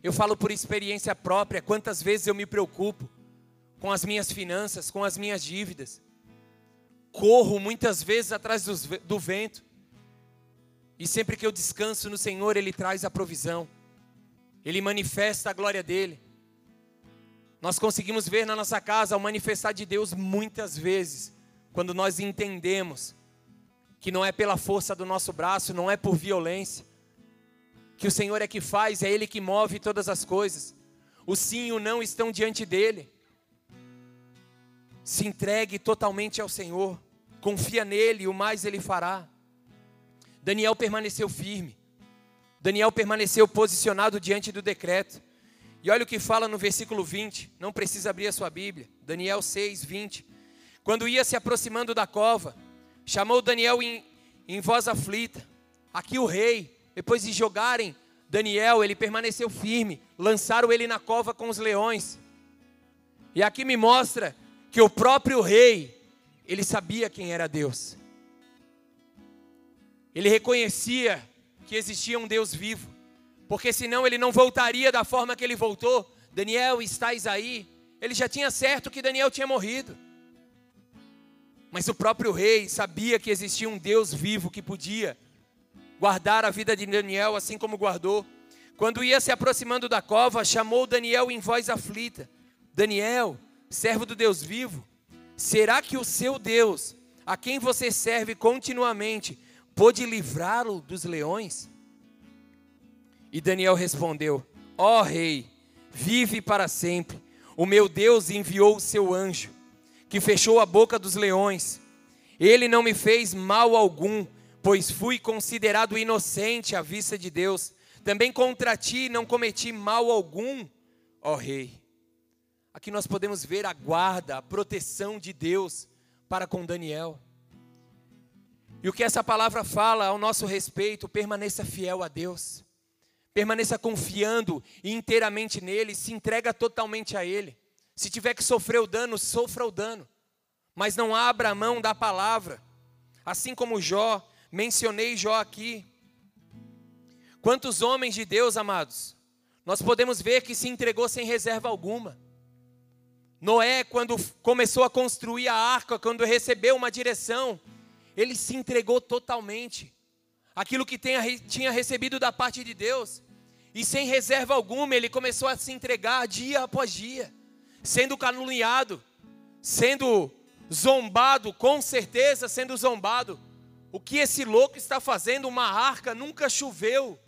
Eu falo por experiência própria, quantas vezes eu me preocupo com as minhas finanças, com as minhas dívidas corro muitas vezes atrás do vento. E sempre que eu descanso no Senhor, Ele traz a provisão. Ele manifesta a glória dele. Nós conseguimos ver na nossa casa o manifestar de Deus muitas vezes, quando nós entendemos que não é pela força do nosso braço, não é por violência, que o Senhor é que faz, é Ele que move todas as coisas. O sim e o não estão diante dele. Se entregue totalmente ao Senhor, confia nele, o mais ele fará. Daniel permaneceu firme. Daniel permaneceu posicionado diante do decreto. E olha o que fala no versículo 20, não precisa abrir a sua Bíblia. Daniel 6, 20. Quando ia se aproximando da cova, chamou Daniel em, em voz aflita. Aqui o rei, depois de jogarem Daniel, ele permaneceu firme, lançaram ele na cova com os leões. E aqui me mostra que o próprio rei, ele sabia quem era Deus. Ele reconhecia que existia um Deus vivo, porque senão ele não voltaria da forma que ele voltou. Daniel, estás aí? Ele já tinha certo que Daniel tinha morrido. Mas o próprio rei sabia que existia um Deus vivo que podia guardar a vida de Daniel assim como guardou. Quando ia se aproximando da cova, chamou Daniel em voz aflita: Daniel, servo do Deus vivo, será que o seu Deus, a quem você serve continuamente, pôde livrá-lo dos leões? E Daniel respondeu: Ó oh, rei, vive para sempre. O meu Deus enviou o seu anjo, que fechou a boca dos leões. Ele não me fez mal algum, pois fui considerado inocente à vista de Deus. Também contra ti não cometi mal algum, ó rei. Aqui nós podemos ver a guarda, a proteção de Deus para com Daniel. E o que essa palavra fala ao nosso respeito, permaneça fiel a Deus. Permaneça confiando inteiramente nele, se entrega totalmente a ele. Se tiver que sofrer o dano, sofra o dano. Mas não abra a mão da palavra. Assim como Jó, mencionei Jó aqui. Quantos homens de Deus, amados, nós podemos ver que se entregou sem reserva alguma. Noé, quando começou a construir a arca, quando recebeu uma direção, ele se entregou totalmente. Aquilo que tinha recebido da parte de Deus, e sem reserva alguma, ele começou a se entregar dia após dia, sendo caluniado, sendo zombado, com certeza sendo zombado. O que esse louco está fazendo? Uma arca nunca choveu.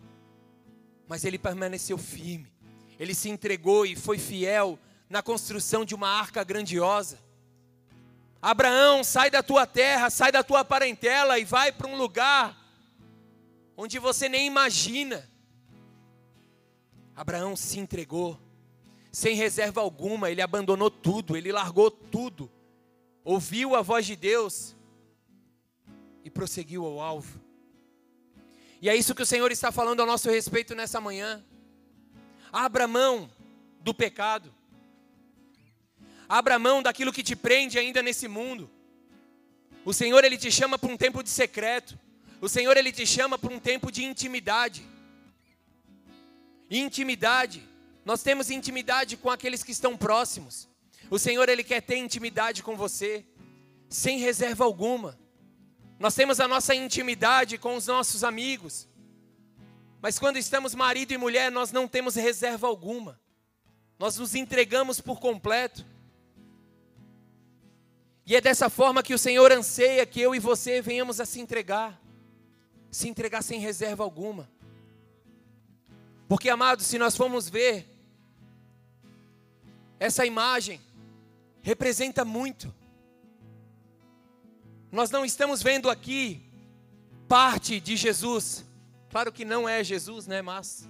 Mas ele permaneceu firme. Ele se entregou e foi fiel na construção de uma arca grandiosa. Abraão, sai da tua terra, sai da tua parentela e vai para um lugar onde você nem imagina. Abraão se entregou, sem reserva alguma, ele abandonou tudo, ele largou tudo, ouviu a voz de Deus e prosseguiu ao alvo. E é isso que o Senhor está falando ao nosso respeito nessa manhã. Abra mão do pecado, abra mão daquilo que te prende ainda nesse mundo. O Senhor, Ele te chama para um tempo de secreto, o Senhor, Ele te chama para um tempo de intimidade. Intimidade. Nós temos intimidade com aqueles que estão próximos. O Senhor, Ele quer ter intimidade com você, sem reserva alguma. Nós temos a nossa intimidade com os nossos amigos. Mas quando estamos marido e mulher, nós não temos reserva alguma. Nós nos entregamos por completo. E é dessa forma que o Senhor anseia que eu e você venhamos a se entregar. Se entregar sem reserva alguma. Porque, amados, se nós formos ver, essa imagem representa muito. Nós não estamos vendo aqui parte de Jesus. Claro que não é Jesus, né? Mas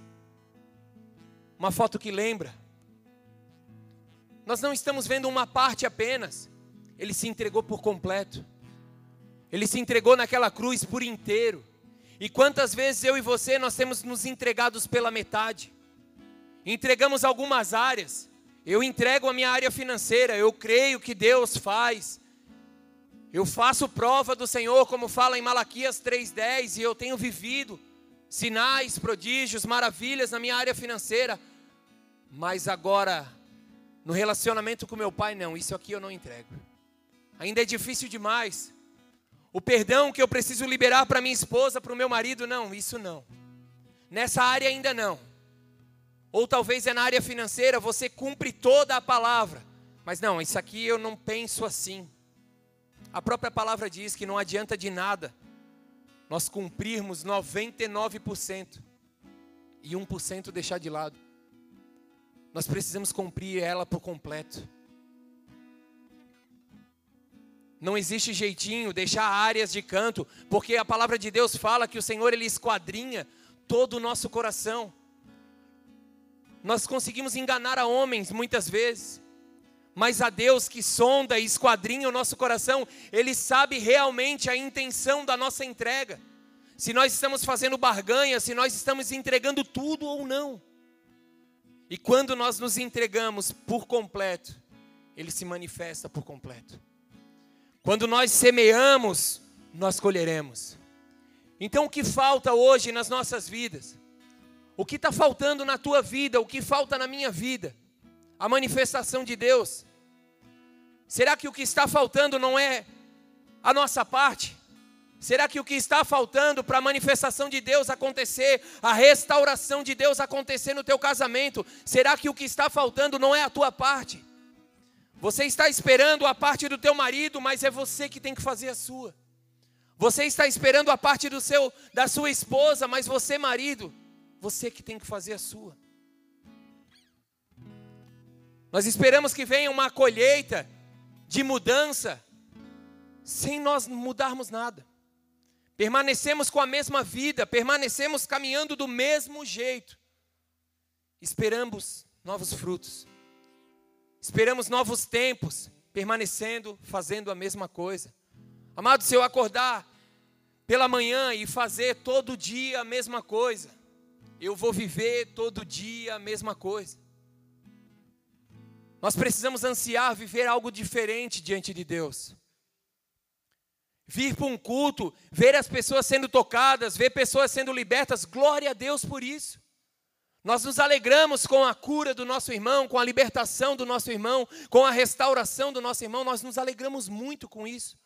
uma foto que lembra. Nós não estamos vendo uma parte apenas. Ele se entregou por completo. Ele se entregou naquela cruz por inteiro. E quantas vezes eu e você nós temos nos entregados pela metade? Entregamos algumas áreas. Eu entrego a minha área financeira, eu creio que Deus faz. Eu faço prova do Senhor, como fala em Malaquias 3:10, e eu tenho vivido sinais, prodígios, maravilhas na minha área financeira. Mas agora, no relacionamento com meu pai, não, isso aqui eu não entrego. Ainda é difícil demais. o perdão que eu preciso liberar para minha esposa, para o meu marido, não, isso não. Nessa área ainda não. Ou talvez é na área financeira, você cumpre toda a palavra. Mas não, isso aqui eu não penso assim. A própria palavra diz que não adianta de nada nós cumprirmos 99% e 1% deixar de lado. Nós precisamos cumprir ela por completo. Não existe jeitinho, deixar áreas de canto, porque a palavra de Deus fala que o Senhor ele esquadrinha todo o nosso coração. Nós conseguimos enganar a homens muitas vezes, mas a Deus que sonda e esquadrinha o nosso coração, Ele sabe realmente a intenção da nossa entrega. Se nós estamos fazendo barganha, se nós estamos entregando tudo ou não. E quando nós nos entregamos por completo, Ele se manifesta por completo. Quando nós semeamos, nós colheremos. Então o que falta hoje nas nossas vidas? O que está faltando na tua vida? O que falta na minha vida? A manifestação de Deus. Será que o que está faltando não é a nossa parte? Será que o que está faltando para a manifestação de Deus acontecer, a restauração de Deus acontecer no teu casamento, será que o que está faltando não é a tua parte? Você está esperando a parte do teu marido, mas é você que tem que fazer a sua. Você está esperando a parte do seu da sua esposa, mas você, marido, você que tem que fazer a sua. Nós esperamos que venha uma colheita de mudança sem nós mudarmos nada. Permanecemos com a mesma vida, permanecemos caminhando do mesmo jeito. Esperamos novos frutos. Esperamos novos tempos, permanecendo, fazendo a mesma coisa. Amado, se eu acordar pela manhã e fazer todo dia a mesma coisa, eu vou viver todo dia a mesma coisa. Nós precisamos ansiar viver algo diferente diante de Deus vir para um culto, ver as pessoas sendo tocadas, ver pessoas sendo libertas, glória a Deus por isso. Nós nos alegramos com a cura do nosso irmão, com a libertação do nosso irmão, com a restauração do nosso irmão, nós nos alegramos muito com isso.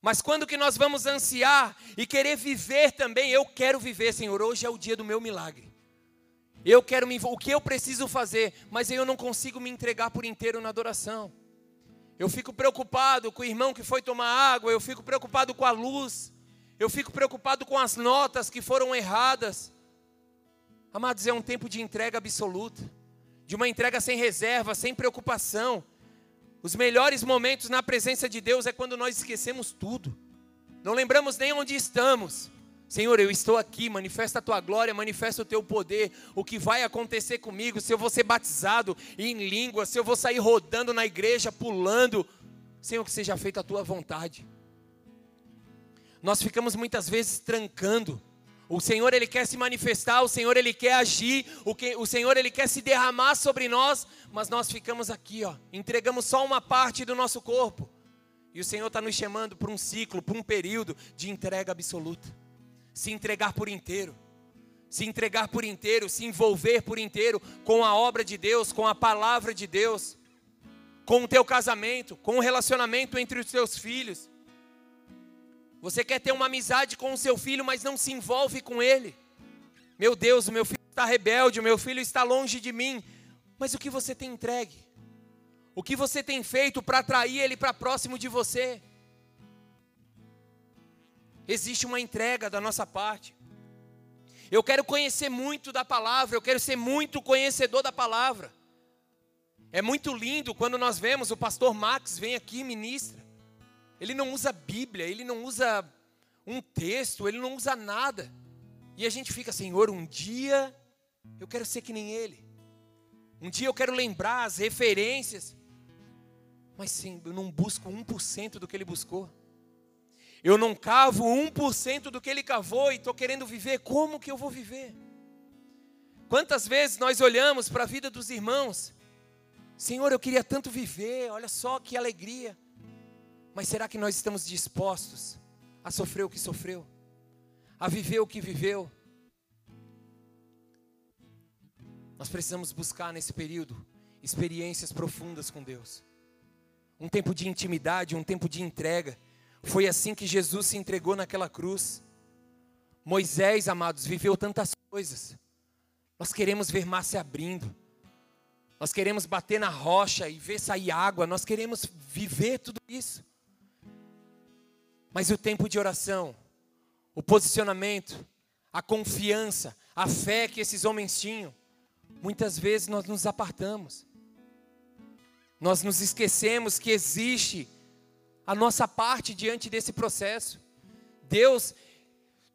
Mas quando que nós vamos ansiar e querer viver também, eu quero viver, Senhor, hoje é o dia do meu milagre. Eu quero me, o que eu preciso fazer, mas eu não consigo me entregar por inteiro na adoração. Eu fico preocupado com o irmão que foi tomar água, eu fico preocupado com a luz, eu fico preocupado com as notas que foram erradas. Amados, é um tempo de entrega absoluta, de uma entrega sem reserva, sem preocupação. Os melhores momentos na presença de Deus é quando nós esquecemos tudo, não lembramos nem onde estamos. Senhor, eu estou aqui, manifesta a tua glória, manifesta o teu poder, o que vai acontecer comigo, se eu vou ser batizado em língua, se eu vou sair rodando na igreja, pulando. Senhor, que seja feita a tua vontade. Nós ficamos muitas vezes trancando. O Senhor ele quer se manifestar, o Senhor ele quer agir, o, que, o Senhor ele quer se derramar sobre nós, mas nós ficamos aqui, ó, entregamos só uma parte do nosso corpo. E o Senhor está nos chamando para um ciclo, para um período de entrega absoluta se entregar por inteiro, se entregar por inteiro, se envolver por inteiro com a obra de Deus, com a palavra de Deus, com o teu casamento, com o relacionamento entre os teus filhos. Você quer ter uma amizade com o seu filho, mas não se envolve com ele. Meu Deus, o meu filho está rebelde, o meu filho está longe de mim. Mas o que você tem entregue? O que você tem feito para atrair ele para próximo de você? Existe uma entrega da nossa parte. Eu quero conhecer muito da palavra, eu quero ser muito conhecedor da palavra. É muito lindo quando nós vemos o pastor Max vem aqui e ministra. Ele não usa Bíblia, ele não usa um texto, ele não usa nada. E a gente fica, Senhor, um dia eu quero ser que nem ele. Um dia eu quero lembrar as referências. Mas sim, eu não busco 1% do que ele buscou. Eu não cavo 1% do que ele cavou e estou querendo viver, como que eu vou viver? Quantas vezes nós olhamos para a vida dos irmãos, Senhor, eu queria tanto viver, olha só que alegria, mas será que nós estamos dispostos a sofrer o que sofreu, a viver o que viveu? Nós precisamos buscar nesse período experiências profundas com Deus, um tempo de intimidade, um tempo de entrega Foi assim que Jesus se entregou naquela cruz. Moisés, amados, viveu tantas coisas. Nós queremos ver mar se abrindo. Nós queremos bater na rocha e ver sair água. Nós queremos viver tudo isso. Mas o tempo de oração, o posicionamento, a confiança, a fé que esses homens tinham, muitas vezes nós nos apartamos. Nós nos esquecemos que existe a nossa parte diante desse processo. Deus,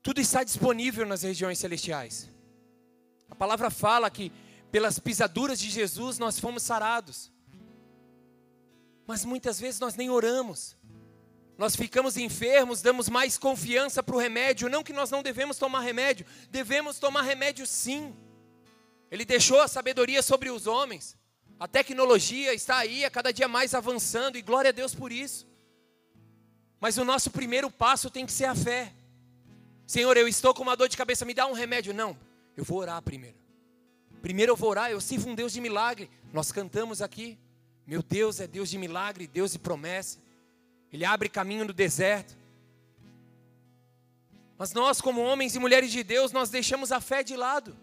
tudo está disponível nas regiões celestiais. A palavra fala que pelas pisaduras de Jesus nós fomos sarados. Mas muitas vezes nós nem oramos. Nós ficamos enfermos, damos mais confiança para o remédio. Não que nós não devemos tomar remédio, devemos tomar remédio sim. Ele deixou a sabedoria sobre os homens. A tecnologia está aí, a cada dia mais avançando, e glória a Deus por isso. Mas o nosso primeiro passo tem que ser a fé. Senhor, eu estou com uma dor de cabeça, me dá um remédio. Não, eu vou orar primeiro. Primeiro eu vou orar, eu sirvo um Deus de milagre. Nós cantamos aqui. Meu Deus é Deus de milagre, Deus de promessa. Ele abre caminho no deserto. Mas nós, como homens e mulheres de Deus, nós deixamos a fé de lado.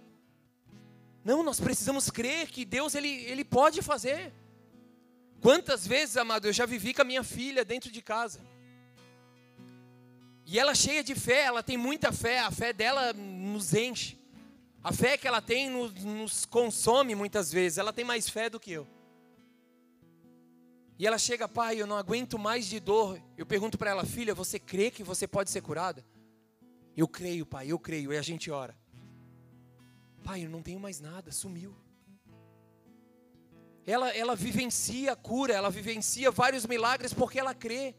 Não, nós precisamos crer que Deus ele, ele pode fazer. Quantas vezes, amado, eu já vivi com a minha filha dentro de casa. E ela cheia de fé, ela tem muita fé, a fé dela nos enche. A fé que ela tem nos, nos consome muitas vezes, ela tem mais fé do que eu. E ela chega, pai, eu não aguento mais de dor. Eu pergunto para ela, filha, você crê que você pode ser curada? Eu creio, pai, eu creio. E a gente ora. Pai, eu não tenho mais nada, sumiu. Ela, ela vivencia a cura, ela vivencia vários milagres porque ela crê.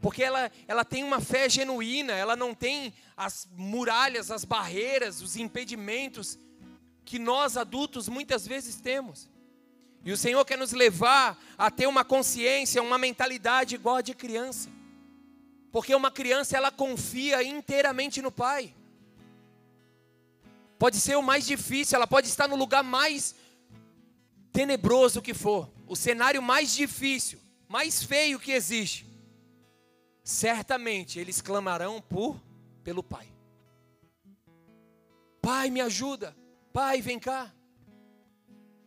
Porque ela, ela tem uma fé genuína, ela não tem as muralhas, as barreiras, os impedimentos que nós adultos muitas vezes temos. E o Senhor quer nos levar a ter uma consciência, uma mentalidade igual a de criança. Porque uma criança ela confia inteiramente no pai. Pode ser o mais difícil, ela pode estar no lugar mais tenebroso que for, o cenário mais difícil, mais feio que existe. Certamente eles clamarão por pelo pai. Pai, me ajuda. Pai, vem cá.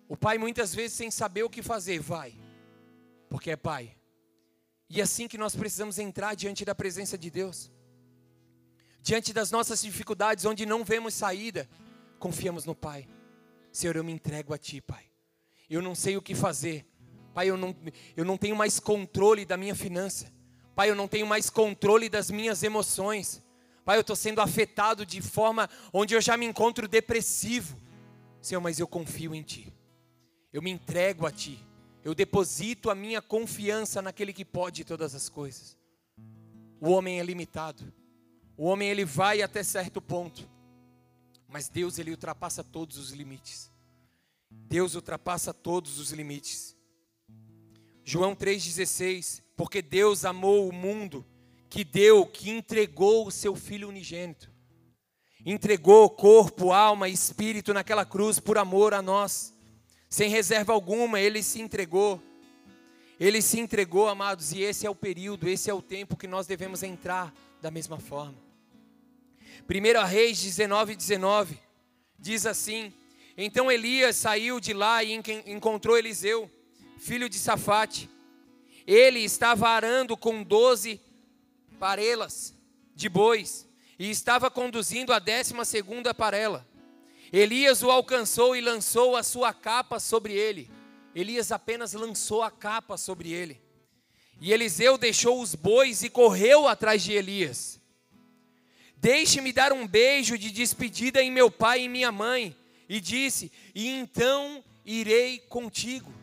O pai muitas vezes sem saber o que fazer, vai, porque é pai. E é assim que nós precisamos entrar diante da presença de Deus. Diante das nossas dificuldades, onde não vemos saída, confiamos no Pai. Senhor, eu me entrego a Ti, Pai. Eu não sei o que fazer. Pai, eu não, eu não tenho mais controle da minha finança. Pai, eu não tenho mais controle das minhas emoções. Pai, eu estou sendo afetado de forma onde eu já me encontro depressivo. Senhor, mas eu confio em Ti eu me entrego a Ti, eu deposito a minha confiança naquele que pode todas as coisas. O homem é limitado, o homem ele vai até certo ponto, mas Deus ele ultrapassa todos os limites. Deus ultrapassa todos os limites. João 3,16: Porque Deus amou o mundo, que deu, que entregou o seu Filho unigênito. Entregou corpo, alma e espírito naquela cruz por amor a nós sem reserva alguma, ele se entregou. Ele se entregou, amados, e esse é o período, esse é o tempo que nós devemos entrar da mesma forma. 1 Reis 19, 19 diz assim: Então Elias saiu de lá e encontrou Eliseu, filho de Safate. Ele estava arando com doze parelas de bois e estava conduzindo a décima segunda parela. Elias o alcançou e lançou a sua capa sobre ele. Elias apenas lançou a capa sobre ele. E Eliseu deixou os bois e correu atrás de Elias. Deixe-me dar um beijo de despedida em meu pai e minha mãe. E disse: E então irei contigo.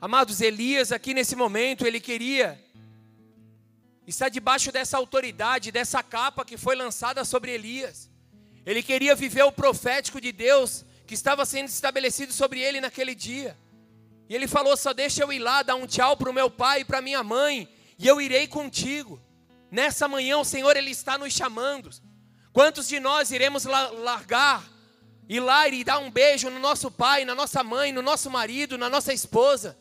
Amados, Elias aqui nesse momento, ele queria estar debaixo dessa autoridade, dessa capa que foi lançada sobre Elias. Ele queria viver o profético de Deus que estava sendo estabelecido sobre ele naquele dia. E ele falou: Só deixa eu ir lá dar um tchau para o meu pai e para minha mãe, e eu irei contigo. Nessa manhã o Senhor ele está nos chamando. Quantos de nós iremos largar, ir lá e dar um beijo no nosso pai, na nossa mãe, no nosso marido, na nossa esposa?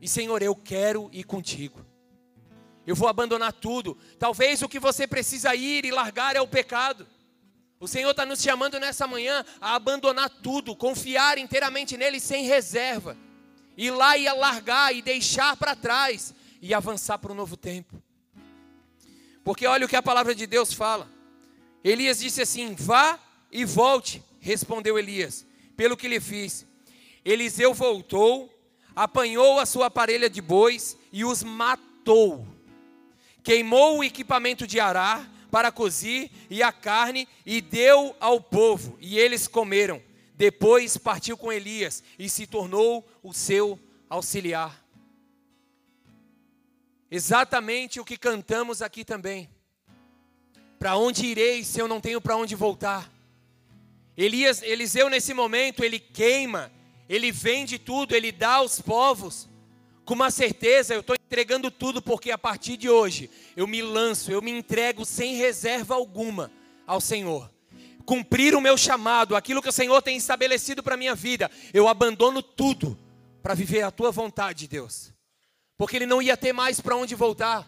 E Senhor, eu quero ir contigo. Eu vou abandonar tudo. Talvez o que você precisa ir e largar é o pecado. O Senhor está nos chamando nessa manhã a abandonar tudo, confiar inteiramente nele sem reserva. Ir lá e largar e deixar para trás e avançar para um novo tempo. Porque olha o que a palavra de Deus fala. Elias disse assim: Vá e volte, respondeu Elias, pelo que lhe fiz. Eliseu voltou, apanhou a sua parelha de bois e os matou. Queimou o equipamento de arar para cozir e a carne e deu ao povo, e eles comeram. Depois partiu com Elias e se tornou o seu auxiliar. Exatamente o que cantamos aqui também. Para onde irei se eu não tenho para onde voltar? Elias, Eliseu nesse momento, ele queima, ele vende tudo, ele dá aos povos. Com uma certeza, eu estou entregando tudo, porque a partir de hoje eu me lanço, eu me entrego sem reserva alguma ao Senhor. Cumprir o meu chamado, aquilo que o Senhor tem estabelecido para a minha vida, eu abandono tudo para viver a tua vontade, Deus porque ele não ia ter mais para onde voltar,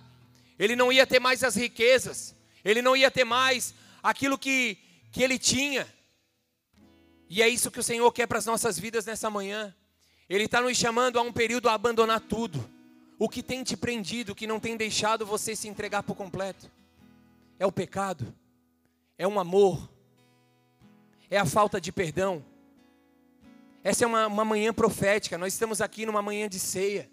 ele não ia ter mais as riquezas, ele não ia ter mais aquilo que, que ele tinha. E é isso que o Senhor quer para as nossas vidas nessa manhã. Ele está nos chamando a um período a abandonar tudo. O que tem te prendido, que não tem deixado você se entregar por completo? É o pecado, é um amor, é a falta de perdão. Essa é uma, uma manhã profética, nós estamos aqui numa manhã de ceia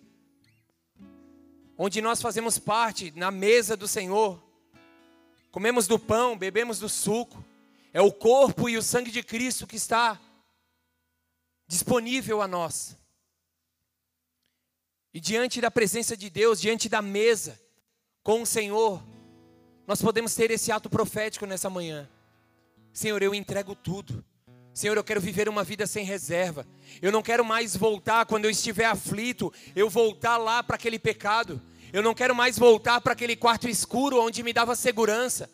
onde nós fazemos parte na mesa do Senhor, comemos do pão, bebemos do suco, é o corpo e o sangue de Cristo que está disponível a nós. E diante da presença de Deus, diante da mesa com o Senhor, nós podemos ter esse ato profético nessa manhã. Senhor, eu entrego tudo. Senhor, eu quero viver uma vida sem reserva. Eu não quero mais voltar quando eu estiver aflito, eu voltar lá para aquele pecado. Eu não quero mais voltar para aquele quarto escuro onde me dava segurança,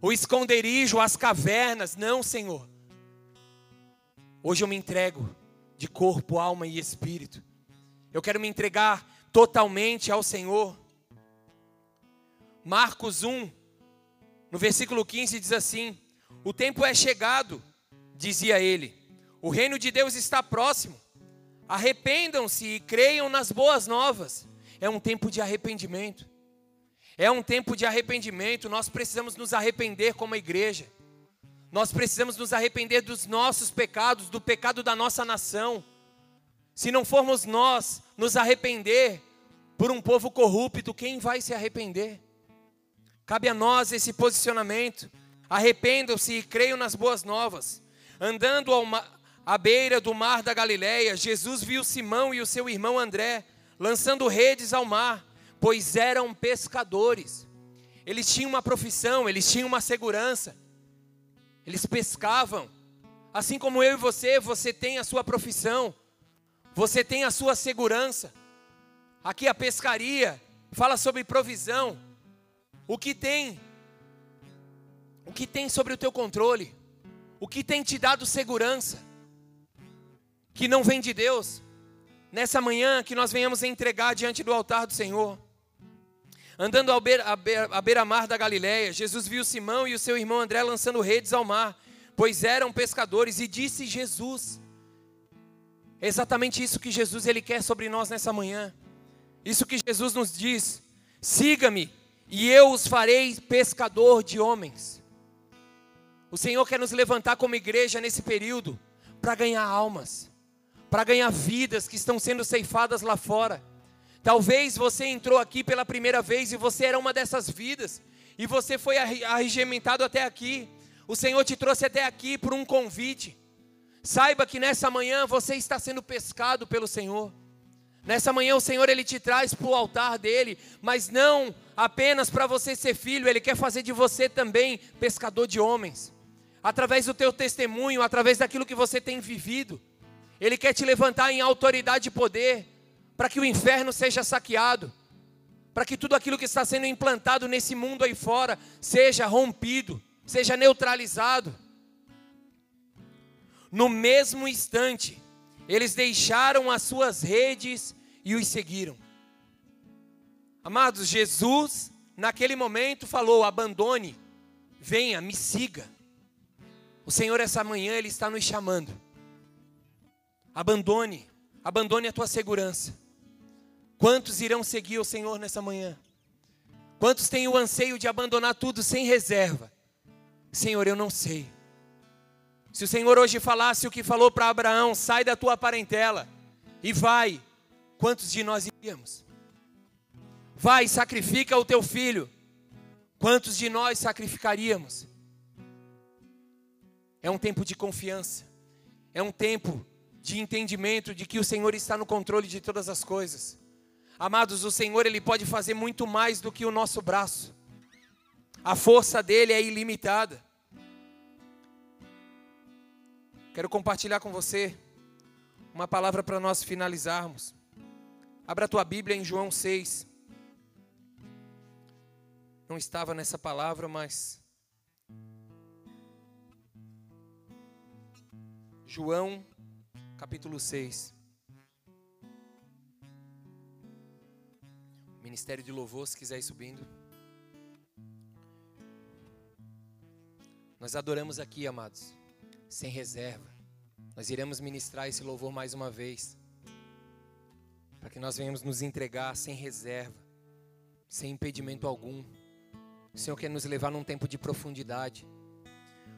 o esconderijo, as cavernas. Não, Senhor. Hoje eu me entrego de corpo, alma e espírito. Eu quero me entregar totalmente ao Senhor. Marcos 1, no versículo 15, diz assim: O tempo é chegado, dizia ele, o reino de Deus está próximo. Arrependam-se e creiam nas boas novas. É um tempo de arrependimento. É um tempo de arrependimento. Nós precisamos nos arrepender como igreja. Nós precisamos nos arrepender dos nossos pecados, do pecado da nossa nação. Se não formos nós nos arrepender por um povo corrupto, quem vai se arrepender? Cabe a nós esse posicionamento. Arrependam-se e creiam nas boas novas. Andando à beira do mar da Galileia, Jesus viu Simão e o seu irmão André lançando redes ao mar, pois eram pescadores. Eles tinham uma profissão, eles tinham uma segurança. Eles pescavam. Assim como eu e você, você tem a sua profissão, você tem a sua segurança. Aqui a pescaria fala sobre provisão. O que tem? O que tem sobre o teu controle? O que tem te dado segurança? Que não vem de Deus nessa manhã que nós venhamos entregar diante do altar do Senhor. Andando à beira-mar beira da Galiléia, Jesus viu Simão e o seu irmão André lançando redes ao mar, pois eram pescadores, e disse Jesus. É exatamente isso que Jesus ele quer sobre nós nessa manhã. Isso que Jesus nos diz: siga-me e eu os farei pescador de homens. O Senhor quer nos levantar como igreja nesse período para ganhar almas para ganhar vidas que estão sendo ceifadas lá fora. Talvez você entrou aqui pela primeira vez e você era uma dessas vidas, e você foi arregimentado até aqui. O Senhor te trouxe até aqui por um convite. Saiba que nessa manhã você está sendo pescado pelo Senhor. Nessa manhã o Senhor ele te traz para o altar dele, mas não apenas para você ser filho, ele quer fazer de você também pescador de homens. Através do teu testemunho, através daquilo que você tem vivido. Ele quer te levantar em autoridade e poder, para que o inferno seja saqueado, para que tudo aquilo que está sendo implantado nesse mundo aí fora seja rompido, seja neutralizado. No mesmo instante, eles deixaram as suas redes e os seguiram. Amados, Jesus, naquele momento, falou: abandone, venha, me siga. O Senhor, essa manhã, Ele está nos chamando. Abandone, abandone a tua segurança. Quantos irão seguir o Senhor nessa manhã? Quantos têm o anseio de abandonar tudo sem reserva? Senhor, eu não sei. Se o Senhor hoje falasse o que falou para Abraão, sai da tua parentela e vai, quantos de nós iríamos? Vai, sacrifica o teu filho. Quantos de nós sacrificaríamos? É um tempo de confiança. É um tempo de entendimento de que o Senhor está no controle de todas as coisas. Amados, o Senhor ele pode fazer muito mais do que o nosso braço. A força dele é ilimitada. Quero compartilhar com você uma palavra para nós finalizarmos. Abra a tua Bíblia em João 6. Não estava nessa palavra, mas João capítulo 6. Ministério de Louvor, se quiser ir subindo. Nós adoramos aqui, amados, sem reserva. Nós iremos ministrar esse louvor mais uma vez, para que nós venhamos nos entregar sem reserva, sem impedimento algum. O Senhor quer nos levar num tempo de profundidade.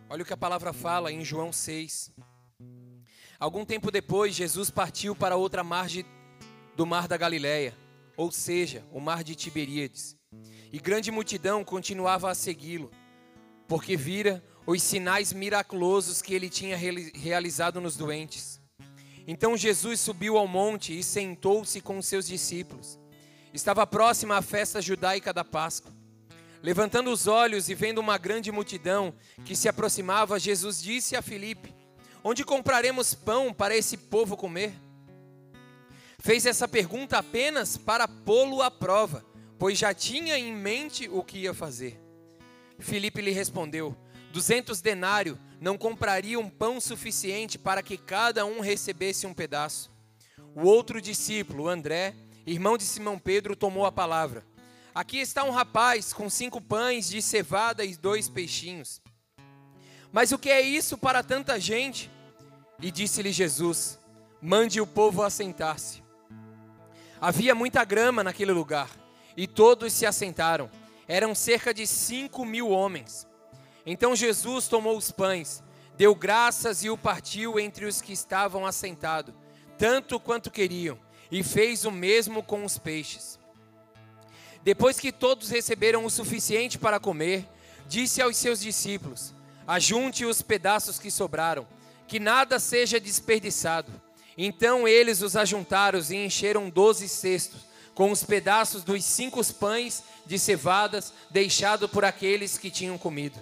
Olha o que a palavra fala em João 6. Algum tempo depois, Jesus partiu para outra margem do mar da Galileia ou seja, o mar de Tiberíades. E grande multidão continuava a segui-lo, porque vira os sinais miraculosos que ele tinha realizado nos doentes. Então Jesus subiu ao monte e sentou-se com seus discípulos. Estava próxima a festa judaica da Páscoa. Levantando os olhos e vendo uma grande multidão que se aproximava, Jesus disse a Filipe: Onde compraremos pão para esse povo comer? Fez essa pergunta apenas para pô-lo à prova, pois já tinha em mente o que ia fazer. Filipe lhe respondeu: Duzentos denários não comprariam pão suficiente para que cada um recebesse um pedaço. O outro discípulo, André, irmão de Simão Pedro, tomou a palavra. Aqui está um rapaz com cinco pães de cevada e dois peixinhos. Mas o que é isso para tanta gente? E disse-lhe Jesus: Mande o povo assentar-se. Havia muita grama naquele lugar, e todos se assentaram. Eram cerca de cinco mil homens. Então Jesus tomou os pães, deu graças e o partiu entre os que estavam assentados, tanto quanto queriam, e fez o mesmo com os peixes. Depois que todos receberam o suficiente para comer, disse aos seus discípulos: Ajunte os pedaços que sobraram, que nada seja desperdiçado. Então eles os ajuntaram e encheram doze cestos, com os pedaços dos cinco pães de cevadas deixado por aqueles que tinham comido.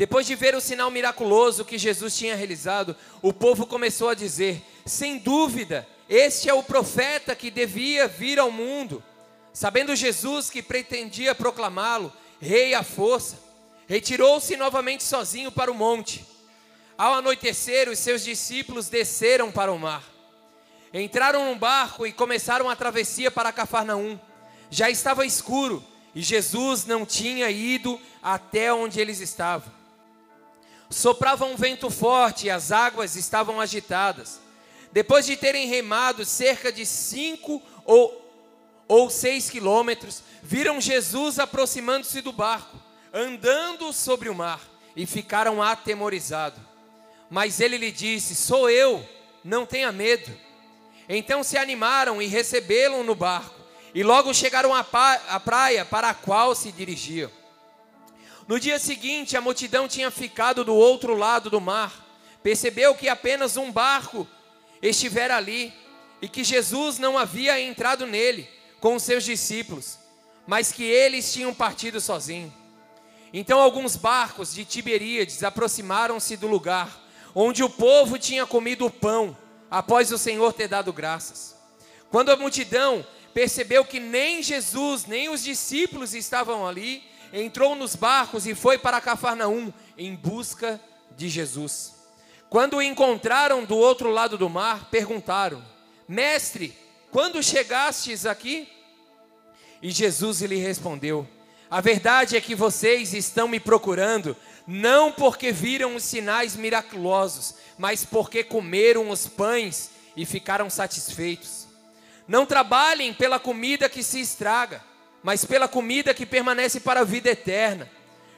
Depois de ver o sinal miraculoso que Jesus tinha realizado, o povo começou a dizer: sem dúvida, este é o profeta que devia vir ao mundo. Sabendo Jesus que pretendia proclamá-lo, rei à força, retirou-se novamente sozinho para o monte. Ao anoitecer, os seus discípulos desceram para o mar. Entraram num barco e começaram a travessia para Cafarnaum. Já estava escuro e Jesus não tinha ido até onde eles estavam. Soprava um vento forte e as águas estavam agitadas. Depois de terem remado cerca de cinco ou, ou seis quilômetros, viram Jesus aproximando-se do barco, andando sobre o mar, e ficaram atemorizados. Mas ele lhe disse: Sou eu, não tenha medo. Então se animaram e recebê-lo no barco, e logo chegaram à praia para a qual se dirigiam. No dia seguinte, a multidão tinha ficado do outro lado do mar, percebeu que apenas um barco estivera ali e que Jesus não havia entrado nele com os seus discípulos, mas que eles tinham partido sozinhos. Então alguns barcos de Tiberíades aproximaram-se do lugar onde o povo tinha comido o pão após o Senhor ter dado graças. Quando a multidão percebeu que nem Jesus, nem os discípulos estavam ali, entrou nos barcos e foi para Cafarnaum em busca de Jesus. Quando o encontraram do outro lado do mar, perguntaram: Mestre, quando chegastes aqui? E Jesus lhe respondeu: A verdade é que vocês estão me procurando, não porque viram os sinais miraculosos, mas porque comeram os pães e ficaram satisfeitos. Não trabalhem pela comida que se estraga, mas pela comida que permanece para a vida eterna,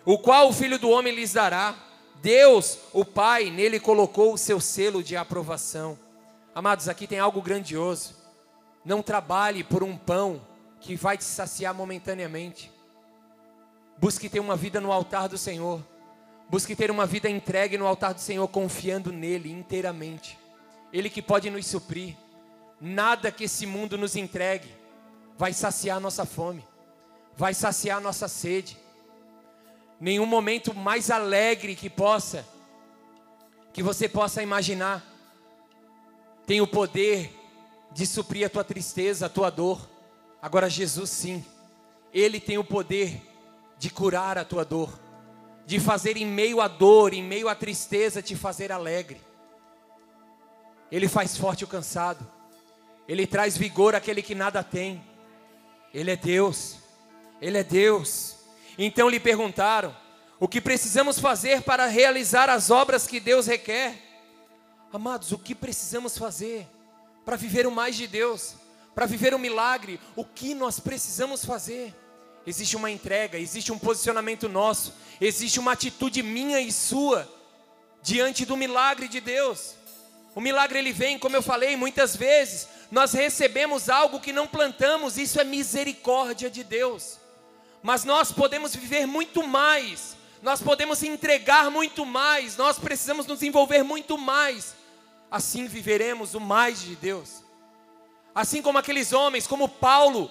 o qual o Filho do Homem lhes dará. Deus, o Pai, nele colocou o seu selo de aprovação. Amados, aqui tem algo grandioso. Não trabalhe por um pão que vai te saciar momentaneamente. Busque ter uma vida no altar do Senhor. Busque ter uma vida entregue no altar do Senhor, confiando nele inteiramente. Ele que pode nos suprir. Nada que esse mundo nos entregue vai saciar nossa fome, vai saciar nossa sede nenhum momento mais alegre que possa, que você possa imaginar, tem o poder de suprir a tua tristeza, a tua dor. Agora, Jesus, sim, Ele tem o poder de curar a tua dor, de fazer em meio à dor, em meio à tristeza, te fazer alegre. Ele faz forte o cansado, Ele traz vigor àquele que nada tem. Ele é Deus, Ele é Deus. Então lhe perguntaram: o que precisamos fazer para realizar as obras que Deus requer? Amados, o que precisamos fazer para viver o mais de Deus, para viver o milagre? O que nós precisamos fazer? Existe uma entrega, existe um posicionamento nosso, existe uma atitude minha e sua diante do milagre de Deus. O milagre ele vem, como eu falei muitas vezes, nós recebemos algo que não plantamos, isso é misericórdia de Deus mas nós podemos viver muito mais, nós podemos entregar muito mais, nós precisamos nos envolver muito mais. Assim viveremos o mais de Deus. Assim como aqueles homens, como Paulo,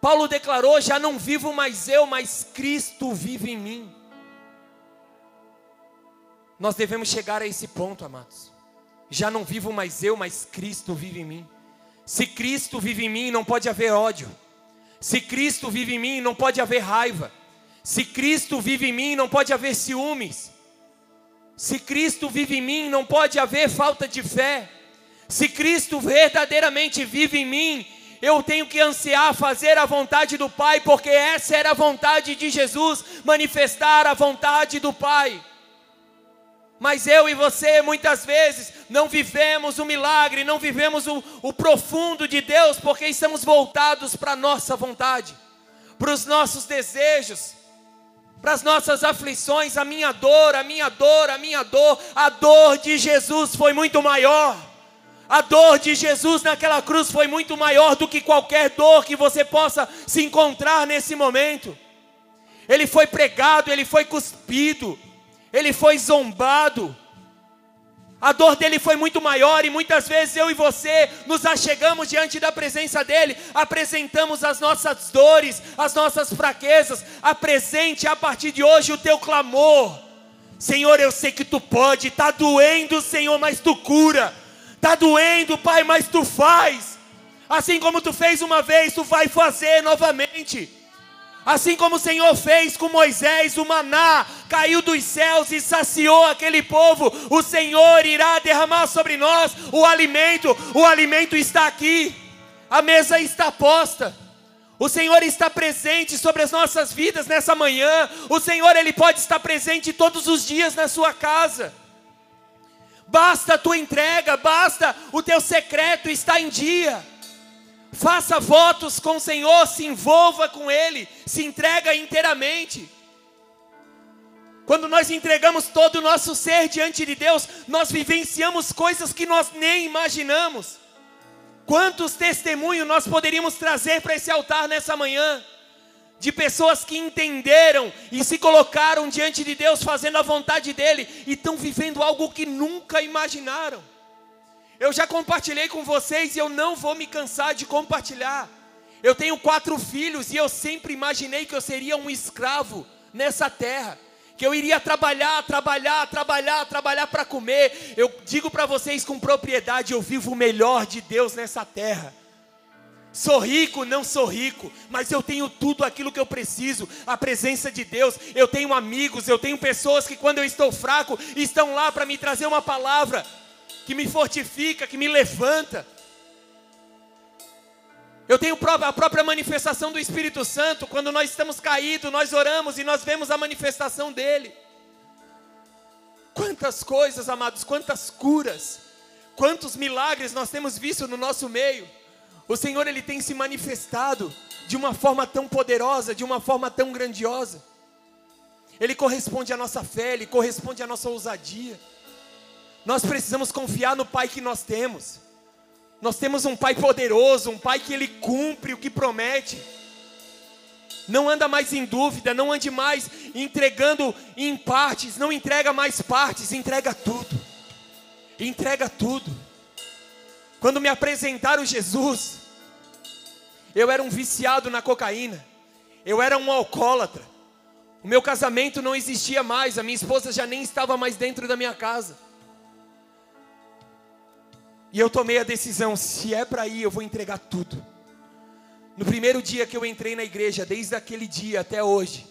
Paulo declarou: Já não vivo mais eu, mas Cristo vive em mim. Nós devemos chegar a esse ponto, amados. Já não vivo mais eu, mas Cristo vive em mim. Se Cristo vive em mim, não pode haver ódio. Se Cristo vive em mim, não pode haver raiva. Se Cristo vive em mim, não pode haver ciúmes. Se Cristo vive em mim, não pode haver falta de fé. Se Cristo verdadeiramente vive em mim, eu tenho que ansiar fazer a vontade do Pai, porque essa era a vontade de Jesus manifestar a vontade do Pai. Mas eu e você, muitas vezes, não vivemos o milagre, não vivemos o, o profundo de Deus, porque estamos voltados para a nossa vontade, para os nossos desejos, para as nossas aflições, a minha dor, a minha dor, a minha dor. A dor de Jesus foi muito maior. A dor de Jesus naquela cruz foi muito maior do que qualquer dor que você possa se encontrar nesse momento. Ele foi pregado, ele foi cuspido, ele foi zombado. A dor dele foi muito maior e muitas vezes eu e você nos achegamos diante da presença dele, apresentamos as nossas dores, as nossas fraquezas. Apresente a partir de hoje o teu clamor. Senhor, eu sei que tu pode, está doendo, Senhor, mas tu cura. Está doendo, Pai, mas tu faz. Assim como tu fez uma vez, tu vai fazer novamente. Assim como o Senhor fez com Moisés, o maná caiu dos céus e saciou aquele povo, o Senhor irá derramar sobre nós o alimento. O alimento está aqui, a mesa está posta. O Senhor está presente sobre as nossas vidas nessa manhã. O Senhor ele pode estar presente todos os dias na sua casa. Basta a tua entrega, basta o teu secreto estar em dia. Faça votos com o Senhor, se envolva com Ele, se entrega inteiramente. Quando nós entregamos todo o nosso ser diante de Deus, nós vivenciamos coisas que nós nem imaginamos. Quantos testemunhos nós poderíamos trazer para esse altar nessa manhã? De pessoas que entenderam e se colocaram diante de Deus, fazendo a vontade dEle, e estão vivendo algo que nunca imaginaram. Eu já compartilhei com vocês e eu não vou me cansar de compartilhar. Eu tenho quatro filhos e eu sempre imaginei que eu seria um escravo nessa terra. Que eu iria trabalhar, trabalhar, trabalhar, trabalhar para comer. Eu digo para vocês com propriedade: eu vivo o melhor de Deus nessa terra. Sou rico, não sou rico, mas eu tenho tudo aquilo que eu preciso, a presença de Deus. Eu tenho amigos, eu tenho pessoas que quando eu estou fraco estão lá para me trazer uma palavra que me fortifica, que me levanta. Eu tenho a própria manifestação do Espírito Santo, quando nós estamos caídos, nós oramos e nós vemos a manifestação dele. Quantas coisas, amados, quantas curas, quantos milagres nós temos visto no nosso meio. O Senhor ele tem se manifestado de uma forma tão poderosa, de uma forma tão grandiosa. Ele corresponde à nossa fé, ele corresponde à nossa ousadia. Nós precisamos confiar no Pai que nós temos. Nós temos um Pai poderoso, um Pai que Ele cumpre o que promete. Não anda mais em dúvida, não ande mais entregando em partes, não entrega mais partes, entrega tudo. Entrega tudo. Quando me apresentaram Jesus, eu era um viciado na cocaína, eu era um alcoólatra. O meu casamento não existia mais, a minha esposa já nem estava mais dentro da minha casa. E eu tomei a decisão: se é para ir, eu vou entregar tudo. No primeiro dia que eu entrei na igreja, desde aquele dia até hoje,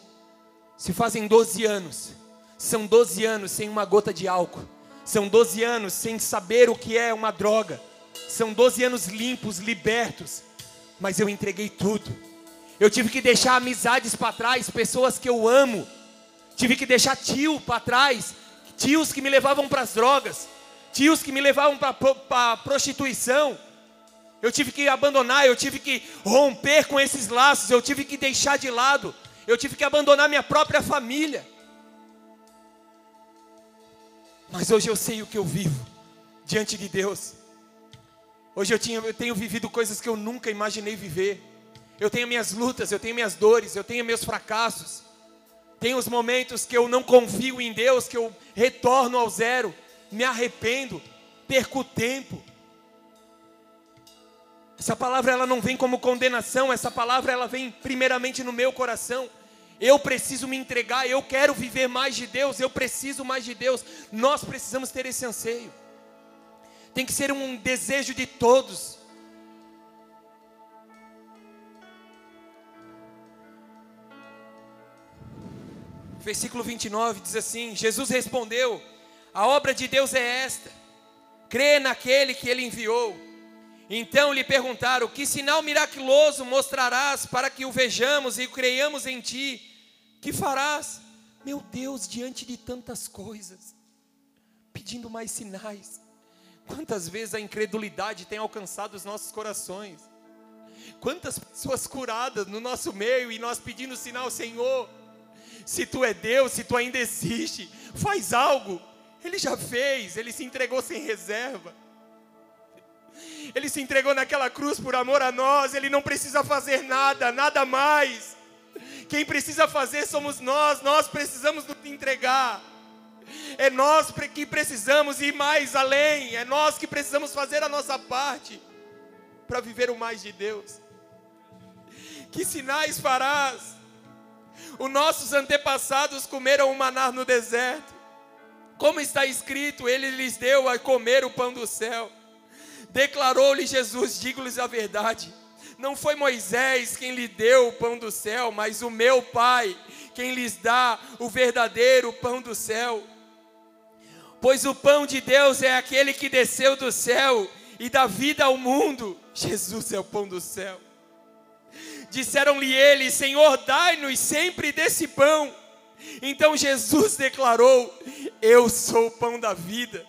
se fazem 12 anos, são 12 anos sem uma gota de álcool, são 12 anos sem saber o que é uma droga, são 12 anos limpos, libertos, mas eu entreguei tudo. Eu tive que deixar amizades para trás, pessoas que eu amo, tive que deixar tio para trás, tios que me levavam para as drogas, tios que me levavam para prostituição. Eu tive que abandonar, eu tive que romper com esses laços, eu tive que deixar de lado, eu tive que abandonar minha própria família. Mas hoje eu sei o que eu vivo diante de Deus. Hoje eu, tinha, eu tenho vivido coisas que eu nunca imaginei viver. Eu tenho minhas lutas, eu tenho minhas dores, eu tenho meus fracassos. Tem os momentos que eu não confio em Deus, que eu retorno ao zero, me arrependo, perco tempo. Essa palavra ela não vem como condenação, essa palavra ela vem primeiramente no meu coração. Eu preciso me entregar, eu quero viver mais de Deus, eu preciso mais de Deus. Nós precisamos ter esse anseio. Tem que ser um desejo de todos. Versículo 29 diz assim: Jesus respondeu: A obra de Deus é esta, crê naquele que ele enviou. Então lhe perguntaram: Que sinal miraculoso mostrarás para que o vejamos e creiamos em ti? Que farás? Meu Deus, diante de tantas coisas, pedindo mais sinais. Quantas vezes a incredulidade tem alcançado os nossos corações? Quantas pessoas curadas no nosso meio e nós pedindo sinal, Senhor, se tu é Deus, se tu ainda existe, faz algo. Ele já fez, ele se entregou sem reserva. Ele se entregou naquela cruz por amor a nós, ele não precisa fazer nada, nada mais. Quem precisa fazer somos nós, nós precisamos nos entregar. É nós que precisamos ir mais além, é nós que precisamos fazer a nossa parte para viver o mais de Deus. Que sinais farás? Os nossos antepassados comeram o maná no deserto. Como está escrito, ele lhes deu a comer o pão do céu. Declarou-lhe Jesus: digo-lhes a verdade. Não foi Moisés quem lhe deu o pão do céu, mas o meu Pai, quem lhes dá o verdadeiro pão do céu. Pois o pão de Deus é aquele que desceu do céu e dá vida ao mundo. Jesus é o pão do céu. Disseram-lhe eles: Senhor, dai-nos sempre desse pão. Então Jesus declarou: Eu sou o pão da vida.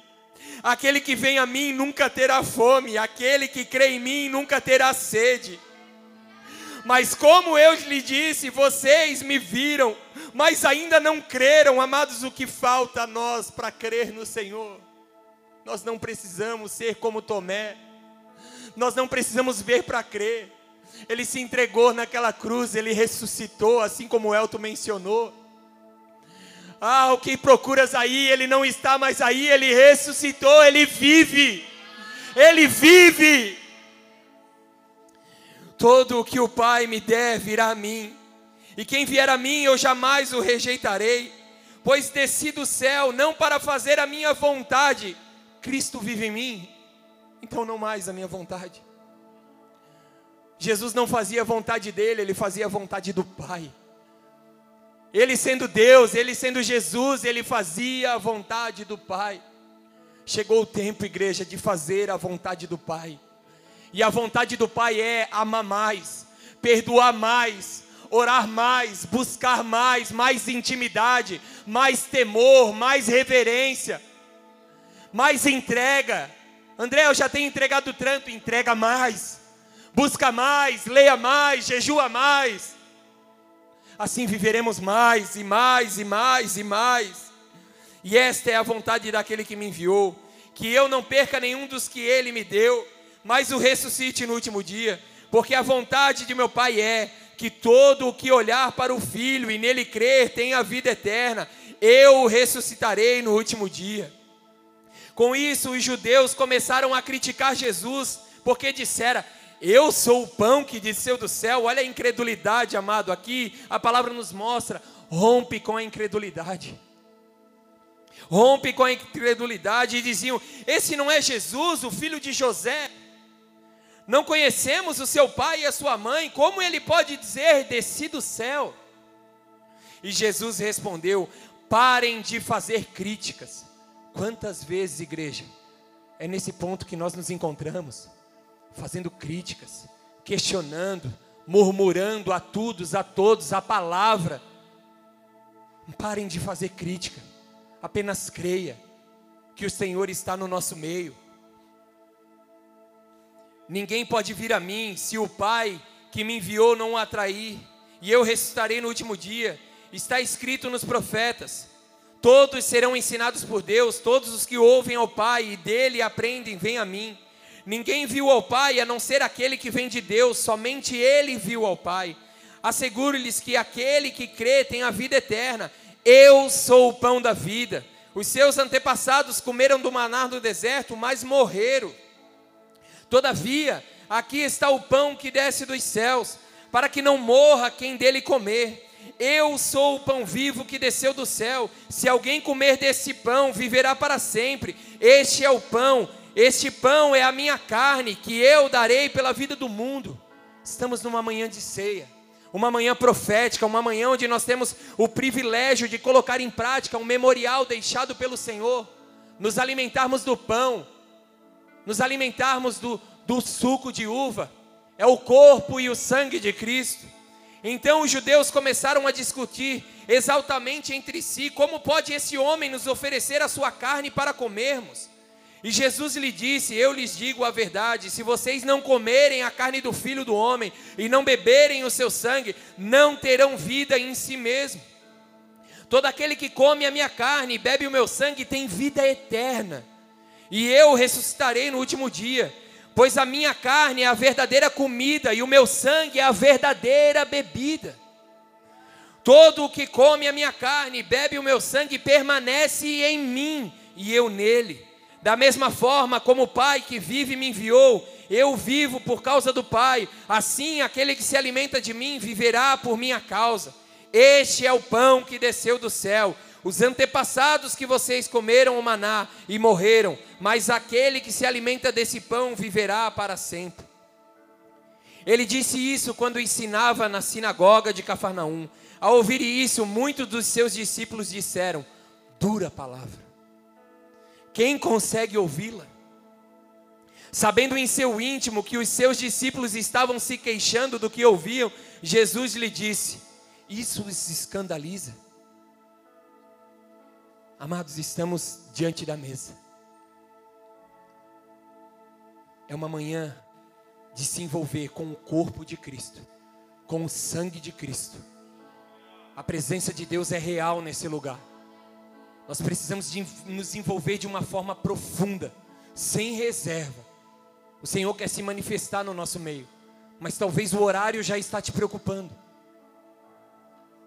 Aquele que vem a mim nunca terá fome, aquele que crê em mim nunca terá sede. Mas como eu lhe disse, vocês me viram, mas ainda não creram, amados, o que falta a nós para crer no Senhor? Nós não precisamos ser como Tomé, nós não precisamos ver para crer. Ele se entregou naquela cruz, ele ressuscitou, assim como Elton mencionou. Ah, o que procuras aí, ele não está mais aí, ele ressuscitou, ele vive. Ele vive. Todo o que o Pai me der virá a mim, e quem vier a mim eu jamais o rejeitarei, pois desci do céu não para fazer a minha vontade, Cristo vive em mim, então não mais a minha vontade. Jesus não fazia a vontade dele, ele fazia a vontade do Pai. Ele sendo Deus, ele sendo Jesus, ele fazia a vontade do Pai. Chegou o tempo, igreja, de fazer a vontade do Pai. E a vontade do Pai é amar mais, perdoar mais, orar mais, buscar mais, mais intimidade, mais temor, mais reverência, mais entrega. André, eu já tenho entregado tanto, entrega mais, busca mais, leia mais, jejua mais. Assim viveremos mais e mais e mais e mais. E esta é a vontade daquele que me enviou, que eu não perca nenhum dos que ele me deu, mas o ressuscite no último dia, porque a vontade de meu Pai é que todo o que olhar para o Filho e nele crer tenha vida eterna, eu o ressuscitarei no último dia. Com isso, os judeus começaram a criticar Jesus, porque disseram: Eu sou o pão que desceu do céu. Olha a incredulidade, amado. Aqui a palavra nos mostra: rompe com a incredulidade. Rompe com a incredulidade e diziam: Esse não é Jesus, o filho de José. Não conhecemos o seu pai e a sua mãe, como ele pode dizer: Desci do céu? E Jesus respondeu: Parem de fazer críticas. Quantas vezes, igreja, é nesse ponto que nós nos encontramos, fazendo críticas, questionando, murmurando a todos, a todos a palavra. Parem de fazer crítica, apenas creia que o Senhor está no nosso meio. Ninguém pode vir a mim se o Pai que me enviou não o atrair, e eu ressuscitarei no último dia. Está escrito nos profetas: todos serão ensinados por Deus, todos os que ouvem ao Pai e dele aprendem, vêm a mim. Ninguém viu ao Pai a não ser aquele que vem de Deus, somente ele viu ao Pai. Asseguro-lhes que aquele que crê tem a vida eterna. Eu sou o pão da vida. Os seus antepassados comeram do maná do deserto, mas morreram. Todavia, aqui está o pão que desce dos céus, para que não morra quem dele comer. Eu sou o pão vivo que desceu do céu. Se alguém comer desse pão, viverá para sempre. Este é o pão, este pão é a minha carne, que eu darei pela vida do mundo. Estamos numa manhã de ceia, uma manhã profética, uma manhã onde nós temos o privilégio de colocar em prática um memorial deixado pelo Senhor, nos alimentarmos do pão, nos alimentarmos do, do suco de uva, é o corpo e o sangue de Cristo. Então os judeus começaram a discutir exaltamente entre si: como pode esse homem nos oferecer a sua carne para comermos? E Jesus lhe disse: Eu lhes digo a verdade: se vocês não comerem a carne do filho do homem e não beberem o seu sangue, não terão vida em si mesmo. Todo aquele que come a minha carne e bebe o meu sangue tem vida eterna e eu ressuscitarei no último dia, pois a minha carne é a verdadeira comida e o meu sangue é a verdadeira bebida. Todo o que come a minha carne e bebe o meu sangue permanece em mim e eu nele. Da mesma forma como o Pai que vive me enviou, eu vivo por causa do Pai, assim aquele que se alimenta de mim viverá por minha causa. Este é o pão que desceu do céu os antepassados que vocês comeram o maná e morreram, mas aquele que se alimenta desse pão viverá para sempre. Ele disse isso quando ensinava na sinagoga de Cafarnaum. Ao ouvir isso, muitos dos seus discípulos disseram: Dura palavra. Quem consegue ouvi-la? Sabendo em seu íntimo que os seus discípulos estavam se queixando do que ouviam, Jesus lhe disse: Isso os escandaliza. Amados, estamos diante da mesa. É uma manhã de se envolver com o corpo de Cristo, com o sangue de Cristo. A presença de Deus é real nesse lugar. Nós precisamos de nos envolver de uma forma profunda, sem reserva. O Senhor quer se manifestar no nosso meio, mas talvez o horário já está te preocupando.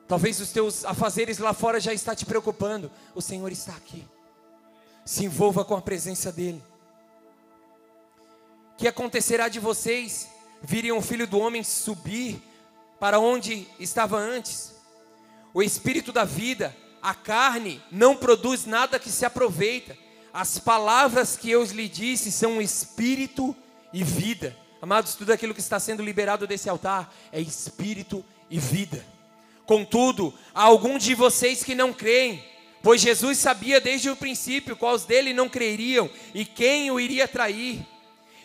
Talvez os teus afazeres lá fora já está te preocupando. O Senhor está aqui. Se envolva com a presença dEle. Que acontecerá de vocês? Viriam o filho do homem subir para onde estava antes. O espírito da vida, a carne, não produz nada que se aproveita. As palavras que eu lhe disse são espírito e vida. Amados, tudo aquilo que está sendo liberado desse altar é espírito e vida. Contudo, há alguns de vocês que não creem, pois Jesus sabia desde o princípio quais dele não creriam e quem o iria trair.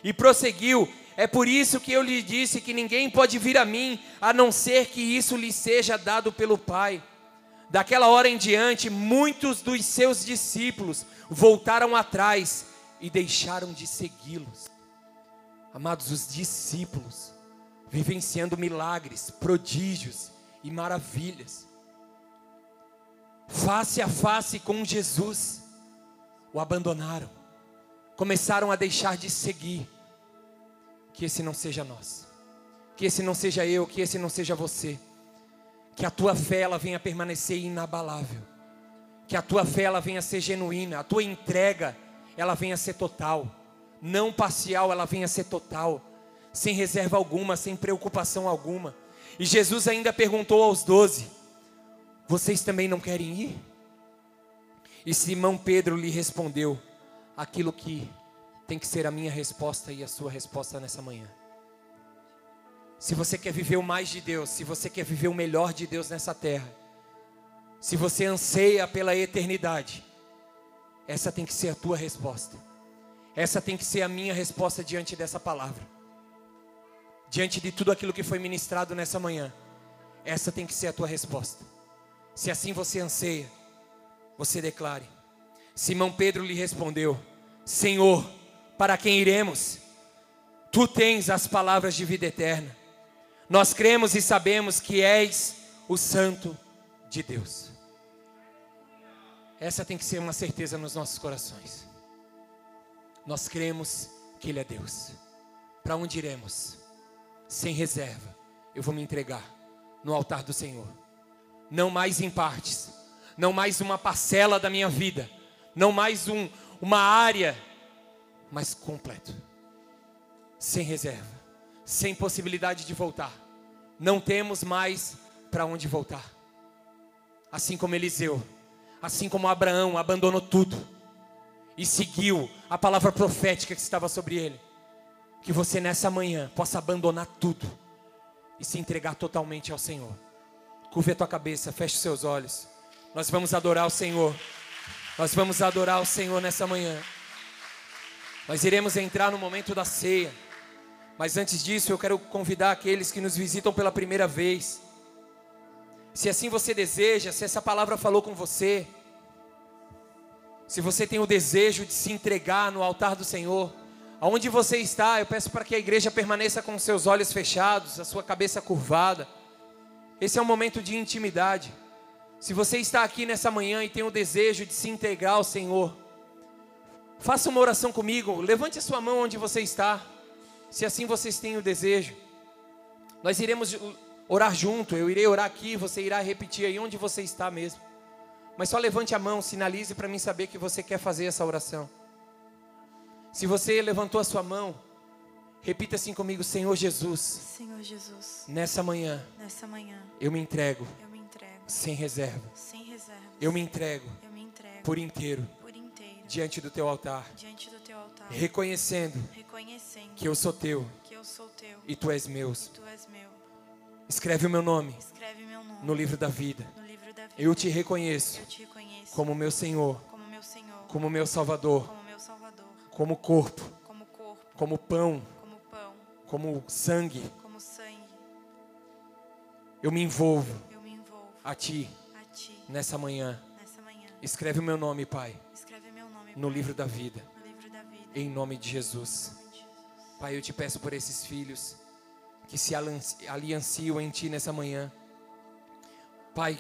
E prosseguiu: É por isso que eu lhe disse que ninguém pode vir a mim, a não ser que isso lhe seja dado pelo Pai. Daquela hora em diante, muitos dos seus discípulos voltaram atrás e deixaram de segui-los. Amados, os discípulos, vivenciando milagres, prodígios e maravilhas, face a face com Jesus, o abandonaram, começaram a deixar de seguir. Que esse não seja nós, que esse não seja eu, que esse não seja você, que a tua fé ela venha permanecer inabalável, que a tua fé ela venha ser genuína, a tua entrega ela venha ser total, não parcial, ela venha ser total, sem reserva alguma, sem preocupação alguma. E Jesus ainda perguntou aos doze: Vocês também não querem ir? E Simão Pedro lhe respondeu aquilo que tem que ser a minha resposta e a sua resposta nessa manhã. Se você quer viver o mais de Deus, se você quer viver o melhor de Deus nessa terra, se você anseia pela eternidade, essa tem que ser a tua resposta. Essa tem que ser a minha resposta diante dessa palavra. Diante de tudo aquilo que foi ministrado nessa manhã. Essa tem que ser a tua resposta. Se assim você anseia, você declare. Simão Pedro lhe respondeu: Senhor, para quem iremos? Tu tens as palavras de vida eterna. Nós cremos e sabemos que és o Santo de Deus. Essa tem que ser uma certeza nos nossos corações. Nós cremos que Ele é Deus. Para onde iremos? Sem reserva, eu vou me entregar no altar do Senhor. Não mais em partes, não mais uma parcela da minha vida, não mais um, uma área, mas completo. Sem reserva, sem possibilidade de voltar. Não temos mais para onde voltar. Assim como Eliseu, assim como Abraão abandonou tudo e seguiu a palavra profética que estava sobre ele. Que você nessa manhã possa abandonar tudo e se entregar totalmente ao Senhor. Curve a tua cabeça, feche os seus olhos. Nós vamos adorar o Senhor. Nós vamos adorar o Senhor nessa manhã. Nós iremos entrar no momento da ceia. Mas antes disso, eu quero convidar aqueles que nos visitam pela primeira vez. Se assim você deseja, se essa palavra falou com você, se você tem o desejo de se entregar no altar do Senhor, aonde você está, eu peço para que a igreja permaneça com seus olhos fechados, a sua cabeça curvada. Esse é um momento de intimidade. Se você está aqui nessa manhã e tem o desejo de se entregar ao Senhor, faça uma oração comigo, levante a sua mão onde você está, se assim vocês têm o desejo. Nós iremos orar junto, eu irei orar aqui, você irá repetir aí onde você está mesmo. Mas só levante a mão, sinalize para mim saber que você quer fazer essa oração. Se você levantou a sua mão, repita assim comigo: Senhor Jesus, Senhor Jesus, nessa manhã nessa manhã eu me entrego eu me entrego sem reserva. sem reservas. Eu me entrego Eu me entrego por inteiro por inteiro diante do teu altar, diante do teu altar, reconhecendo reconhecendo que eu sou teu eu sou teu e tu és meu. Escreve o meu nome meu nome no livro da vida. livro da vida. Eu te reconheço Eu te reconheço como meu Senhor, como meu Senhor, como meu Salvador, como meu Salvador, como corpo, como corpo, como pão, como pão, como sangue. sangue. Eu me envolvo Eu me envolvo a ti a ti nessa manhã. nessa manhã. Escreve o meu nome, Pai, meu nome no Pai, livro no livro da vida. em nome de Jesus. Pai, eu te peço por esses filhos que se alianciam em Ti nessa manhã. Pai,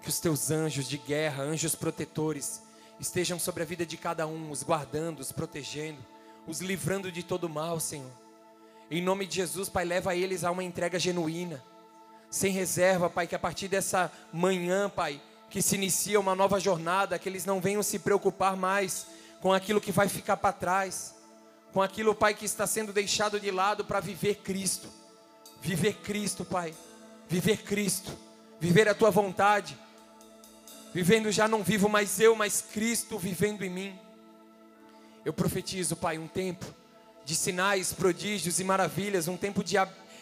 que os Teus anjos de guerra, anjos protetores, estejam sobre a vida de cada um, os guardando, os protegendo, os livrando de todo mal, Senhor. Em nome de Jesus, Pai, leva eles a uma entrega genuína, sem reserva, Pai, que a partir dessa manhã, Pai, que se inicia uma nova jornada, que eles não venham se preocupar mais com aquilo que vai ficar para trás, com aquilo, Pai, que está sendo deixado de lado para viver Cristo. Viver Cristo, Pai. Viver Cristo. Viver a tua vontade. Vivendo já não vivo mais eu, mas Cristo vivendo em mim. Eu profetizo, Pai, um tempo de sinais, prodígios e maravilhas, um tempo de,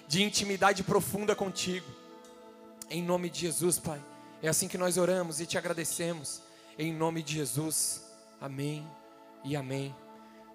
de intimidade profunda contigo. Em nome de Jesus, Pai. É assim que nós oramos e te agradecemos. Em nome de Jesus. Amém e amém.